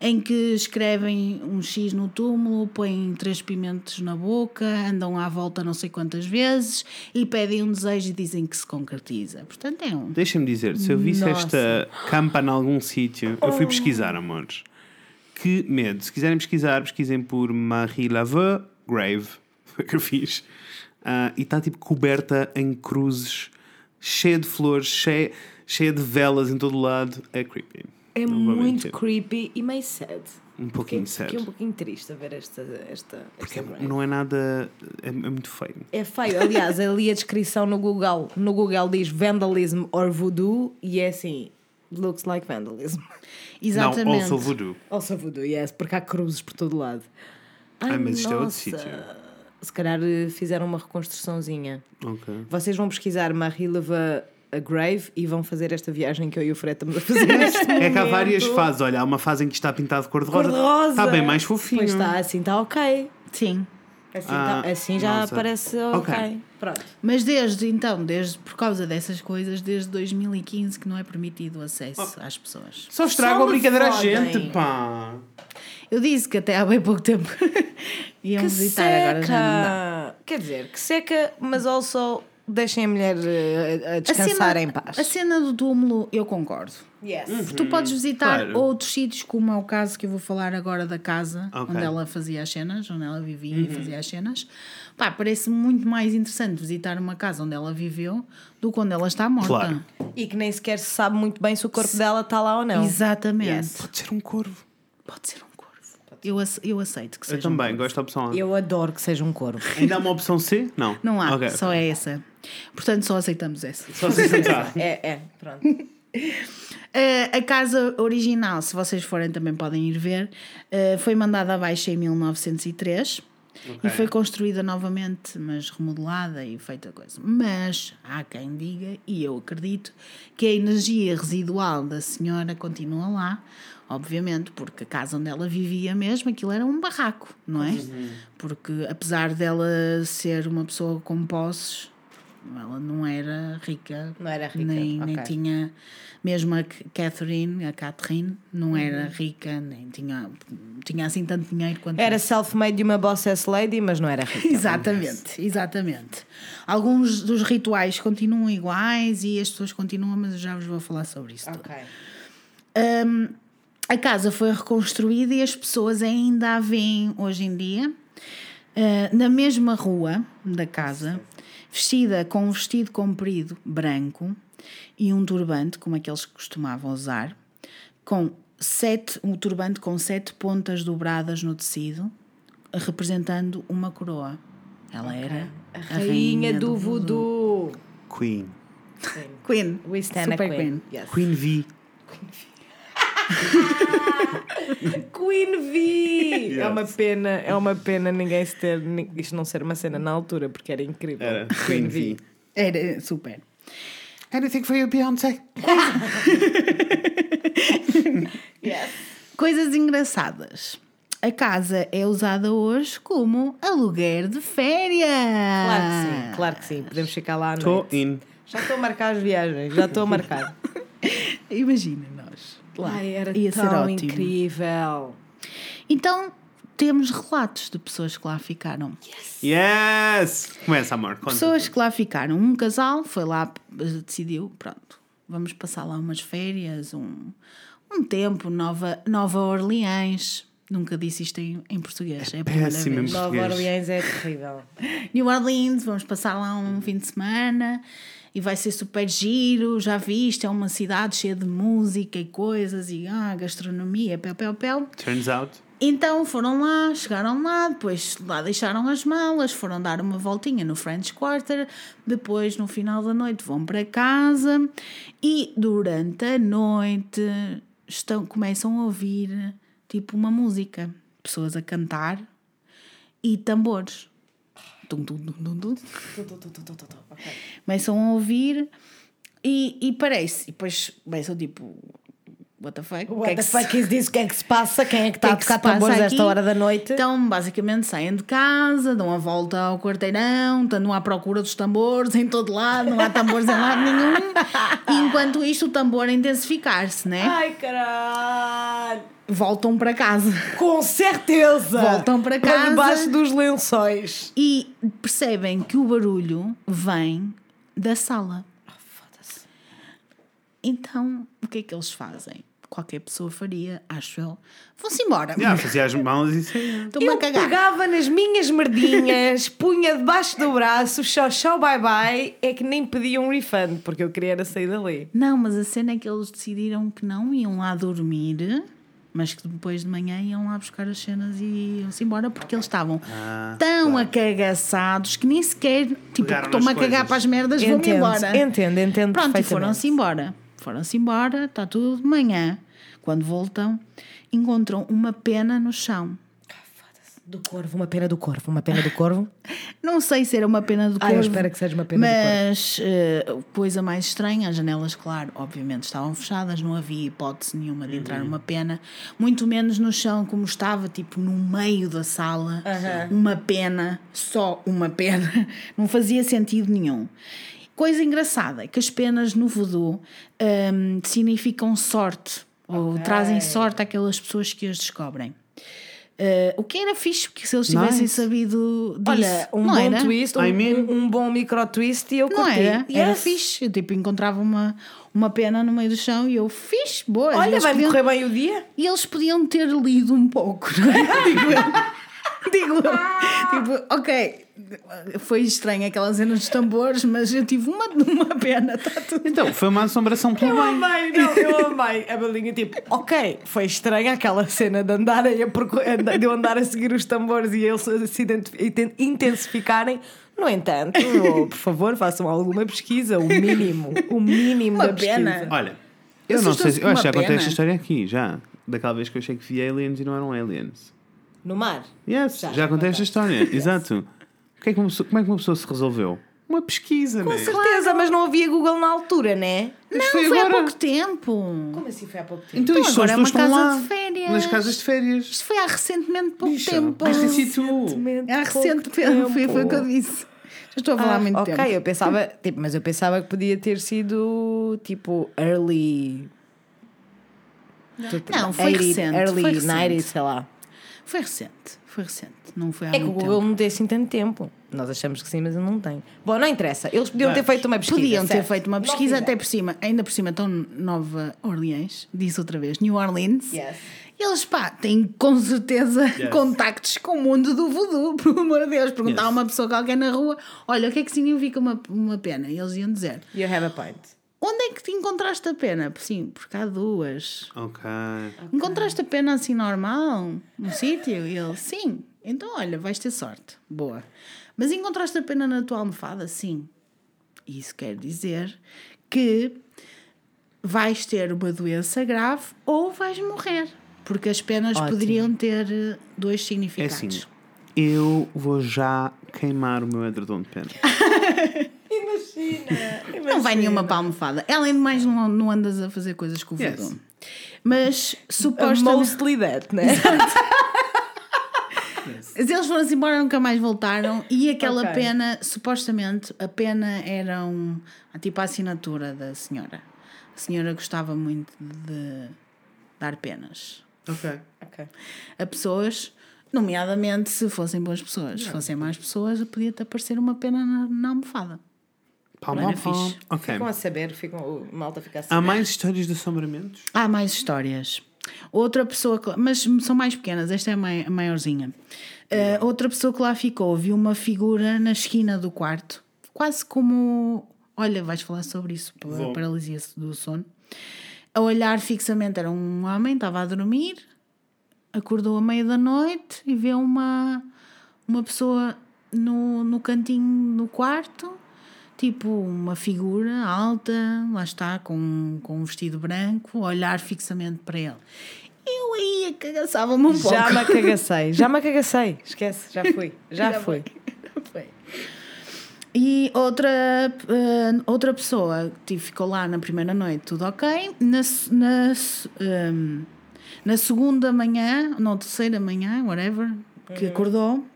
em que escrevem um X no túmulo, põem três pimentos na boca, andam à volta não sei quantas vezes e pedem um desejo e dizem que se concretiza. Portanto, é um. Deixa-me dizer, se eu visse Nossa. esta campa em algum sítio, eu fui pesquisar, amores. Que medo. Se quiserem pesquisar, pesquisem por Marie Laveux Grave. Foi o que eu fiz. Ah, e está tipo coberta em cruzes, cheia de flores, cheia, cheia de velas em todo o lado. É creepy. É muito mentir. creepy e meio sad. Um pouquinho Fiquei sério. um pouquinho triste a ver esta. esta, Porque esta é- não é nada. É, é muito feio. É feio. Aliás, ali a descrição no Google, no Google diz vandalism or voodoo e é assim, looks like vandalism. Exatamente. Não, also voodoo. Also voodoo, yes, porque há cruzes por todo lado. Ai, mas isto é outro sítio. Se calhar eh, fizeram uma reconstruçãozinha. Ok. Vocês vão pesquisar Marie Leva a Grave e vão fazer esta viagem que eu e o Fred estamos a fazer neste É que há momento. várias fases. Olha, há uma fase em que está pintado de cor-de-rosa. Cor-de-rosa. Está bem mais fofinho. Pois está, assim está ok. Sim. Assim, Ah, tá- assim já nossa. parece ok. Ok. Pronto. Mas desde então, desde, por causa dessas coisas, desde 2015 que não é permitido o acesso às pessoas. Só estraga a brincadeira à gente, pá. Eu disse que até há bem pouco tempo iam Que visitar, seca. agora já não dá. Quer dizer, que seca, mas also deixem a mulher eh, a, a A descansar cena, em paz. a cena do túmulo, eu concordo. Yes. Tu podes visitar claro. outros sítios, como é o caso que eu vou falar agora da casa Ok. onde ela fazia as cenas, onde ela vivia e fazia as cenas. Pá, parece muito mais interessante visitar uma casa onde ela viveu do que onde ela está morta. Claro. E que nem sequer se sabe muito bem se o corpo dela está lá ou não. Exatamente. Yes. Pode ser um corvo. Pode ser um corvo. Eu, ace- eu aceito que seja. Eu também, um corvo. gosto da opção A. Eu adoro que seja um corvo. Ainda há uma opção C? Não. Não há, Ok. só é essa. Portanto, só aceitamos essa. Só sentar. é, é, pronto. Uh, a casa original, se vocês forem também podem ir ver, uh, foi mandada abaixo em 1903 e Ok. foi construída novamente, mas remodelada e feita coisa. Mas há quem diga, e eu acredito, que a energia residual da senhora continua lá, obviamente, porque a casa onde ela vivia mesmo, aquilo era um barraco, não é? Porque apesar dela ser uma pessoa com posses, ela não era rica. Não era rica, Nem, nem ok. tinha. Mesmo a Catherine, a Catherine, não era Uhum. rica, nem tinha, tinha assim tanto dinheiro quanto. Era self-made de uma boss lady, mas não era rica. Exatamente, exatamente. Alguns dos rituais continuam iguais e as pessoas continuam, mas eu já vos vou falar sobre isso. Ok. Hum, a casa foi reconstruída e as pessoas ainda a veem hoje em dia ah, na mesma rua da casa, vestida com um vestido comprido branco e um turbante, como aqueles que costumavam usar, com sete, um turbante com sete pontas dobradas no tecido, representando uma coroa. Ela era A rainha, do, voodoo. Queen. Queen. We stand Super a queen. Yes. Queen V. Queen V! É Yes. uma pena, é uma pena ninguém se ter, isto não ser uma cena na altura, porque era incrível. Era Queen V. Era super. Anything for you, Beyoncé? Yes. Coisas engraçadas. A casa é usada hoje como aluguer de férias. Claro que sim, claro que sim. Podemos ficar lá à Estou noite. in. Já estou a marcar as viagens, já estou a marcar. Imagina nós. Lá. Ai, era Ia ser tão ótimo. incrível. Então, temos relatos de pessoas que lá ficaram. Yes! Começa, amor. Conta. Pessoas que lá ficaram. Um casal foi lá, decidiu, pronto, vamos passar lá umas férias, um, um tempo, Nova, Nova Orleans. Nunca disse isto em, em português, é a primeira vez. Nova. Orleans é terrível. New Orleans, vamos passar lá um fim de semana e vai ser super giro. Já viste, é uma cidade cheia de música e coisas e ah, gastronomia, pel, pel, pel. Turns out. Então foram lá, chegaram lá, depois lá deixaram as malas, foram dar uma voltinha no French Quarter, depois no final da noite vão para casa e durante a noite estão, começam a ouvir tipo uma música, pessoas a cantar e tambores. Tum, tum, tum. Começam a ouvir e, e parece, e depois começam tipo, what the fuck? O que é What que the se- fuck is this? O que é que se passa? Quem é que que está é a que tocar se tambores a esta hora da noite? Então, basicamente, saem de casa, dão a volta ao quarteirão, andam à procura dos tambores em todo lado, não há tambores em lado nenhum. E enquanto isto, o tambor a intensificar-se, né? Ai, caralho! Voltam para casa. Com certeza! Voltam para casa. debaixo dos lençóis. E percebem que o barulho vem da sala. Então, o que é que eles fazem? Qualquer pessoa faria, acho eu. Vão-se embora. Já, fazia as mãos e. Estou-me Eu a cagar. pegava nas minhas merdinhas, punha debaixo do braço, tchau, tchau, bye bye. É que nem pedia um refund, porque eu queria era sair dali. Não, mas a cena é que eles decidiram que não iam lá dormir, mas que depois de manhã iam lá buscar as cenas e iam-se embora porque eles estavam Ah, tão acagaçados que nem sequer, tipo, estou-me a cagar para as merdas, vou-me embora. entendo, entendo Pronto, e foram-se embora. Foram-se embora, está tudo de manhã. Quando voltam, encontram uma pena no chão. Do corvo, uma pena do corvo, uma pena do corvo. Não sei se era uma pena do Ah, eu corvo. espero que seja uma pena do corvo. Mas, eh, coisa mais estranha, as janelas, claro, obviamente estavam fechadas, não havia hipótese nenhuma de Uhum. entrar uma pena, muito menos no chão, como estava, tipo, no meio da sala, uma pena, só uma pena, não fazia sentido nenhum. Coisa engraçada é que as penas no voodoo hum, significam sorte, ou trazem sorte àquelas pessoas que as descobrem. Eh, o que era fixe, porque se eles tivessem Nice. sabido disso, Olha, um não bom era? twist, um, I mean- um, um bom micro twist e eu Não curti. era? Era Yes. fixe. Eu tipo, encontrava uma, uma pena no meio do chão e eu fixe, boa. Olha, eles vai-me podiam, correr bem o dia. E eles podiam ter lido um pouco, não é? Digo eu. Digo eu. Tipo, ok, foi estranho aquela cena dos tambores, mas eu tive uma, uma pena, está tudo. Então, foi uma assombração pelo Eu amei, não, eu amei a balinha. Tipo, ok, foi estranha aquela cena de andarem a de eu andar a seguir os tambores e eles se intensificarem. No entanto, por favor, façam alguma pesquisa, o mínimo, o mínimo Uma da pesquisa. pena. Olha, eu não sei se. Eu acho que já contei esta história aqui, já. Daquela vez que eu achei que vi aliens e não eram aliens. No mar. Yes, Já, já, contei esta história. Exato. Que é que uma pessoa- como é que uma pessoa se resolveu? Uma pesquisa, Com né? certeza, mas não havia Google na altura, né? Mas Não, foi foi há pouco tempo. Como assim foi há pouco tempo? Então, Então agora é uma casa lá. de férias. Nas casas de férias. Isto foi há recentemente pouco Bicha, tempo. Deve ter sido tu. Há recente tempo, foi, foi o que eu disse. Já estou a falar há Ah, muito ok, tempo. eu pensava, tipo, mas eu pensava que podia ter sido tipo early. Tipo, Não, foi 80, recente, Early foi recente. 90, sei lá. Foi recente, foi recente. Não foi há É que o muito Google tempo. não tem assim tanto tempo. Nós achamos que sim, mas ele não tem. Bom, não interessa. Eles podiam ter feito uma pesquisa. Podiam ter certo? feito uma pesquisa, até por cima, ainda por cima, tão Nova Orleans, disse outra vez, New Orleans. Yes. Eles, pá, têm com certeza contactos com o mundo do voodoo, por amor de Deus. Perguntar Yes. a uma pessoa qualquer na rua: olha, o que é que significa uma, uma pena? E eles iam dizer: You have a point. Onde é que te encontraste a pena? Sim, porque há duas. Ok. Encontraste a pena assim normal, no sítio? E ele, sim. Então, olha, vais ter sorte. Boa. Mas encontraste a pena na tua almofada? Sim. Isso quer dizer que vais ter uma doença grave ou vais morrer. Porque as penas Ótimo. poderiam ter eh, dois É significados. assim. Eu vou já queimar o meu edredom de pena. Imagina. Não vai nenhuma para a almofada. Além de mais, não, não andas a fazer coisas com o Yes. Mas supostamente. Mostly that, né? Eles foram-se embora, nunca mais voltaram. E aquela Ok. pena, supostamente, a pena era um, tipo a assinatura da senhora. A senhora gostava muito de dar penas Ok. ok. a pessoas, nomeadamente se fossem boas pessoas. Se fossem más pessoas, podia-te aparecer uma pena na, na almofada. Pam, Era pam, pam. fixe. Ok. Ficam a saber, ficam, o malta fica a Há saber. mais histórias de assombramentos? Há mais histórias. Outra pessoa, que, mas são mais pequenas, esta é a mai- a maiorzinha. Uh, outra pessoa que lá ficou viu uma figura na esquina do quarto, quase como. Olha, vais falar sobre isso, pela Vou. paralisia do sono. A olhar fixamente, era um homem, estava a dormir, acordou à meia da noite e vê uma, uma pessoa no, no cantinho do quarto, tipo uma figura alta, lá está, com, com um vestido branco, a olhar fixamente para ele. Eu aí cagaçava-me um pouco. Já me acagacei, já me acagacei. Esquece, já fui, já, Já fui. Foi. E outra, eh, outra pessoa tipo, ficou lá na primeira noite, tudo ok. Na, na, s- ehm, na segunda manhã, não, terceira manhã, whatever, que acordou,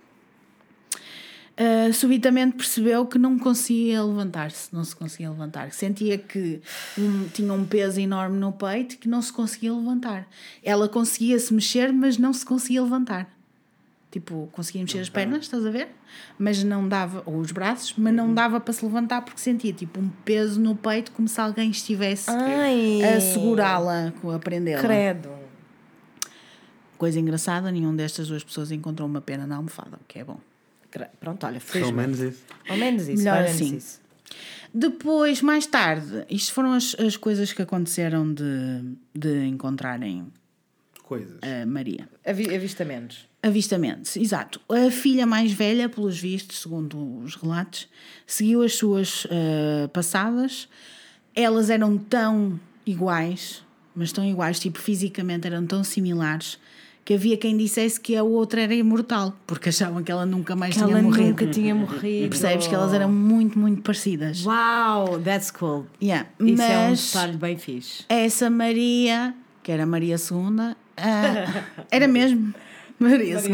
eh, subitamente percebeu que não conseguia levantar-se, não se conseguia levantar. Sentia que um- tinha um peso enorme no peito que não se conseguia levantar. Ela conseguia se mexer, mas não se conseguia levantar. Tipo, conseguia mexer as pernas, estás a ver? Mas não dava, ou os braços, mas não dava para se levantar porque sentia tipo um peso no peito, como se alguém estivesse Ai, a segurá-la, com a prendê-la. Credo. Coisa engraçada, nenhum destas duas pessoas encontrou uma pena na almofada, o que é bom. Pronto, olha, Pelo felizmente. menos isso. Ao menos isso, Melhor ao assim. isso. Depois, mais tarde, isto foram as, as coisas que aconteceram de, de encontrarem Coisas. a Maria. Avi- Avistamentos. Avistamentos, exato. A filha mais velha, pelos vistos, segundo os relatos, seguiu as suas ah, passadas. Elas eram tão iguais, mas tão iguais, tipo, fisicamente eram tão similares, que havia quem dissesse que a outra era imortal, porque achavam que ela nunca mais Que tinha ela morrido. nunca tinha morrido. Percebes que elas eram muito, muito parecidas. Uau, that's cool. Yeah. Isso é um Mas detalhe bem fixe. essa Maria, que era Maria II, ah, era mesmo Maria, II,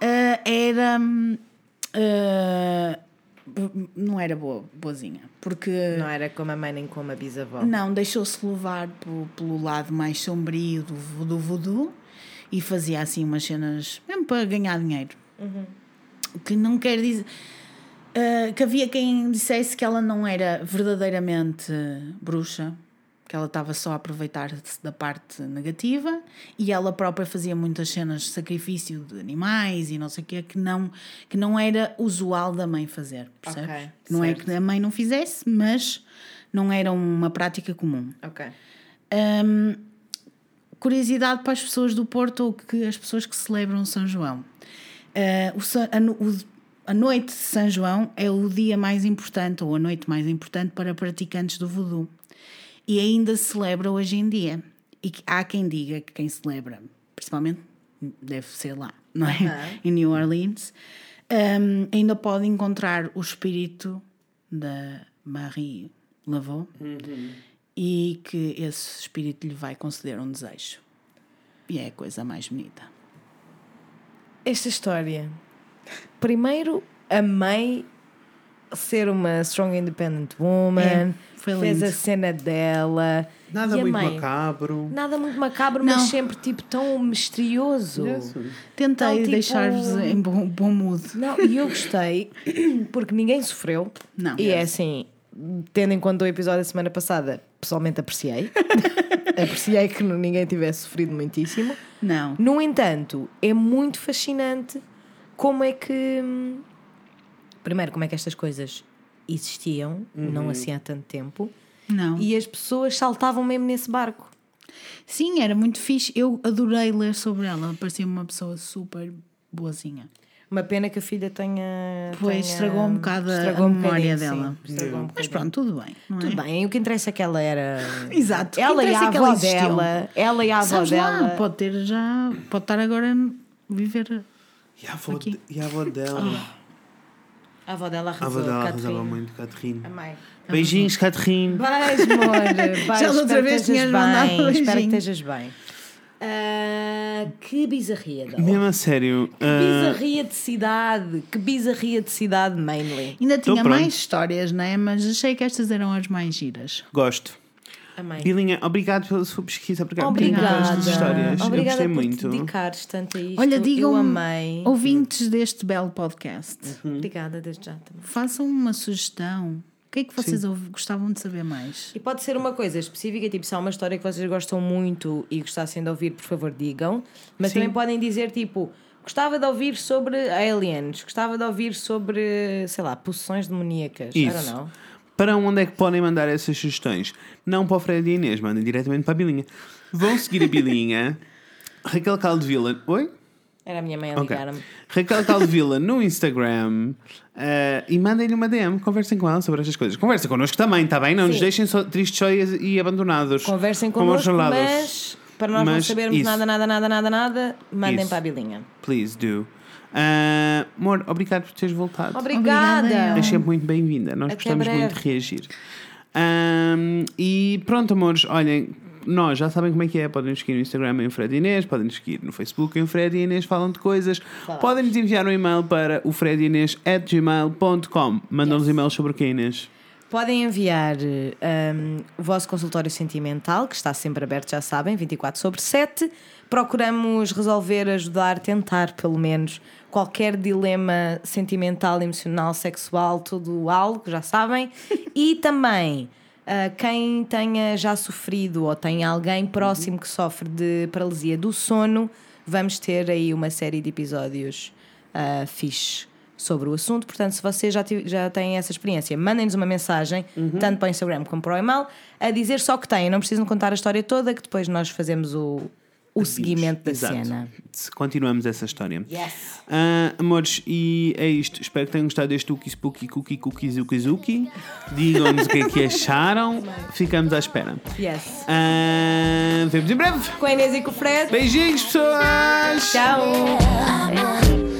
ah, era. ah, não era boa, boazinha, porque Não era como a mãe nem como a bisavó. não deixou-se levar pelo, pelo lado mais sombrio do, do voodoo e fazia assim umas cenas mesmo para ganhar dinheiro. O que não quer dizer. ah, que havia quem dissesse que ela não era verdadeiramente bruxa, que ela estava só a aproveitar-se da parte negativa e ela própria fazia muitas cenas de sacrifício de animais e não sei o que, que não, que não era usual da mãe fazer, percebes? Ok, não é certo. que a mãe não fizesse, mas não era uma prática comum. Ok. Hum, curiosidade para as pessoas do Porto ou que as pessoas que celebram São João. Ah, o a, no- o- a noite de São João é o dia mais importante, ou a noite mais importante para praticantes do voodoo. E ainda se celebra hoje em dia. E há quem diga que quem celebra, principalmente, deve ser lá, não é? Em New Orleans, hum, ainda pode encontrar o espírito da Marie Laveau e que esse espírito lhe vai conceder um desejo. E é a coisa mais bonita. Esta história. Primeiro, a mãe ser uma strong independent woman, É, foi fez a cena dela. Nada e muito mãe, macabro. Nada muito macabro, Não. mas sempre tipo tão misterioso. Tentei Então, tipo- deixar-vos em bom, bom mood. Não, e eu gostei porque ninguém sofreu. Não. E é assim, tendo em conta o episódio da semana passada, pessoalmente apreciei. apreciei que ninguém tivesse sofrido muitíssimo. Não. No entanto, é muito fascinante como é que. hum, Primeiro, como é que estas coisas existiam, não assim há tanto tempo, Não. e as pessoas saltavam mesmo nesse barco. Sim, era muito fixe. Eu adorei ler sobre ela. Parecia uma pessoa super boazinha. Uma pena que a filha tenha. Pois tenha- estragou um bocado a- estragou a um memória dela. sim, um Mas pronto, tudo bem. Não é? Tudo bem, o que interessa é que ela era. Exato. Ela e a é ela avó dela. Ela e a avó Sabes lá, dela. pode ter já. Pode estar agora a viver. E a avó, Aqui. de- e a avó dela? A avó dela a avó arrasou. dela arrasava muito, Catherine. A mãe. Beijinhos, Catherine. Beijo, amor. Beijo. Já outra vez tinhas mandado bem. Espero que estejas bem. Ah, que bizarria dela. Mesmo a sério. Que ah, bizarria de cidade. Que bizarria de cidade, mainly. Ainda Tô tinha pronto. mais histórias, não é? Mas achei que estas eram as mais giras. gosto. Amém. Bilinha, obrigado pela sua pesquisa. Obrigado Obrigada. por estas histórias. eu Obrigada gostei por muito. te dedicares tanto a isto. Olha, digam Eu amei. ouvintes deste belo podcast, Obrigada desde já também. façam uma sugestão. O que é que vocês ouv- gostavam de saber mais? E pode ser uma coisa específica, tipo, se há uma história que vocês gostam muito e gostassem de ouvir, por favor, digam. Mas Sim. também podem dizer, tipo, gostava de ouvir sobre aliens, gostava de ouvir sobre, sei lá, possessões demoníacas. I don't Isso. know. Para onde é que podem mandar essas sugestões? Não para o Fred e Inês, mandem diretamente para a Bilinha. Vão seguir a Bilinha. Raquel Caldevila. Oi? Era a minha mãe a ligar-me. Raquel Caldevila no Instagram eh, e mandem-lhe uma DM. Conversem com ela sobre estas coisas. Conversem connosco também, está bem? Não nos Sim. deixem só tristes só e, e abandonados. Conversem connosco, mas para nós não Mas sabermos isso. nada, nada, nada, nada, nada, mandem Isso. para a bilinha. Please do. Ah, amor, obrigado por teres voltado. Obrigada! Obrigada, És sempre muito bem-vinda. Nós Até gostamos breve. muito de reagir. Ahm, e pronto, amores, olhem, nós já sabem como é que é. Podem nos seguir no Instagram em Fred Inês, podem nos seguir no Facebook em Fred e Inês falam de coisas. Podem nos enviar um e-mail para o fredinês.gmail.com. Mandam-nos e-mails sobre o que, Inês? Podem enviar um, o vosso consultório sentimental, que está sempre aberto, já sabem, 24 sobre 7. Procuramos resolver, ajudar, tentar pelo menos qualquer dilema sentimental, emocional, sexual, tudo algo, já sabem. E também uh, quem tenha já sofrido ou tem alguém próximo que sofre de paralisia do sono, vamos ter aí uma série de episódios uh, fixe sobre o assunto. Portanto, se vocês já, já têm essa experiência, mandem-nos uma mensagem, tanto para o Instagram como para o e-mail, a dizer só que têm. Não precisam contar a história toda, que depois nós fazemos o, o seguimento da Exato. cena. Continuamos essa história. Yes. Ah, amores, e é isto. Espero que tenham gostado deste Tuki Spooky Cookie Cookie Zuki Zuki. Digam-nos o que é que acharam. Ficamos à espera. Yes. Ah, vemos em breve. Com a Inês e com o Fred. Beijinhos, pessoas! Tchau.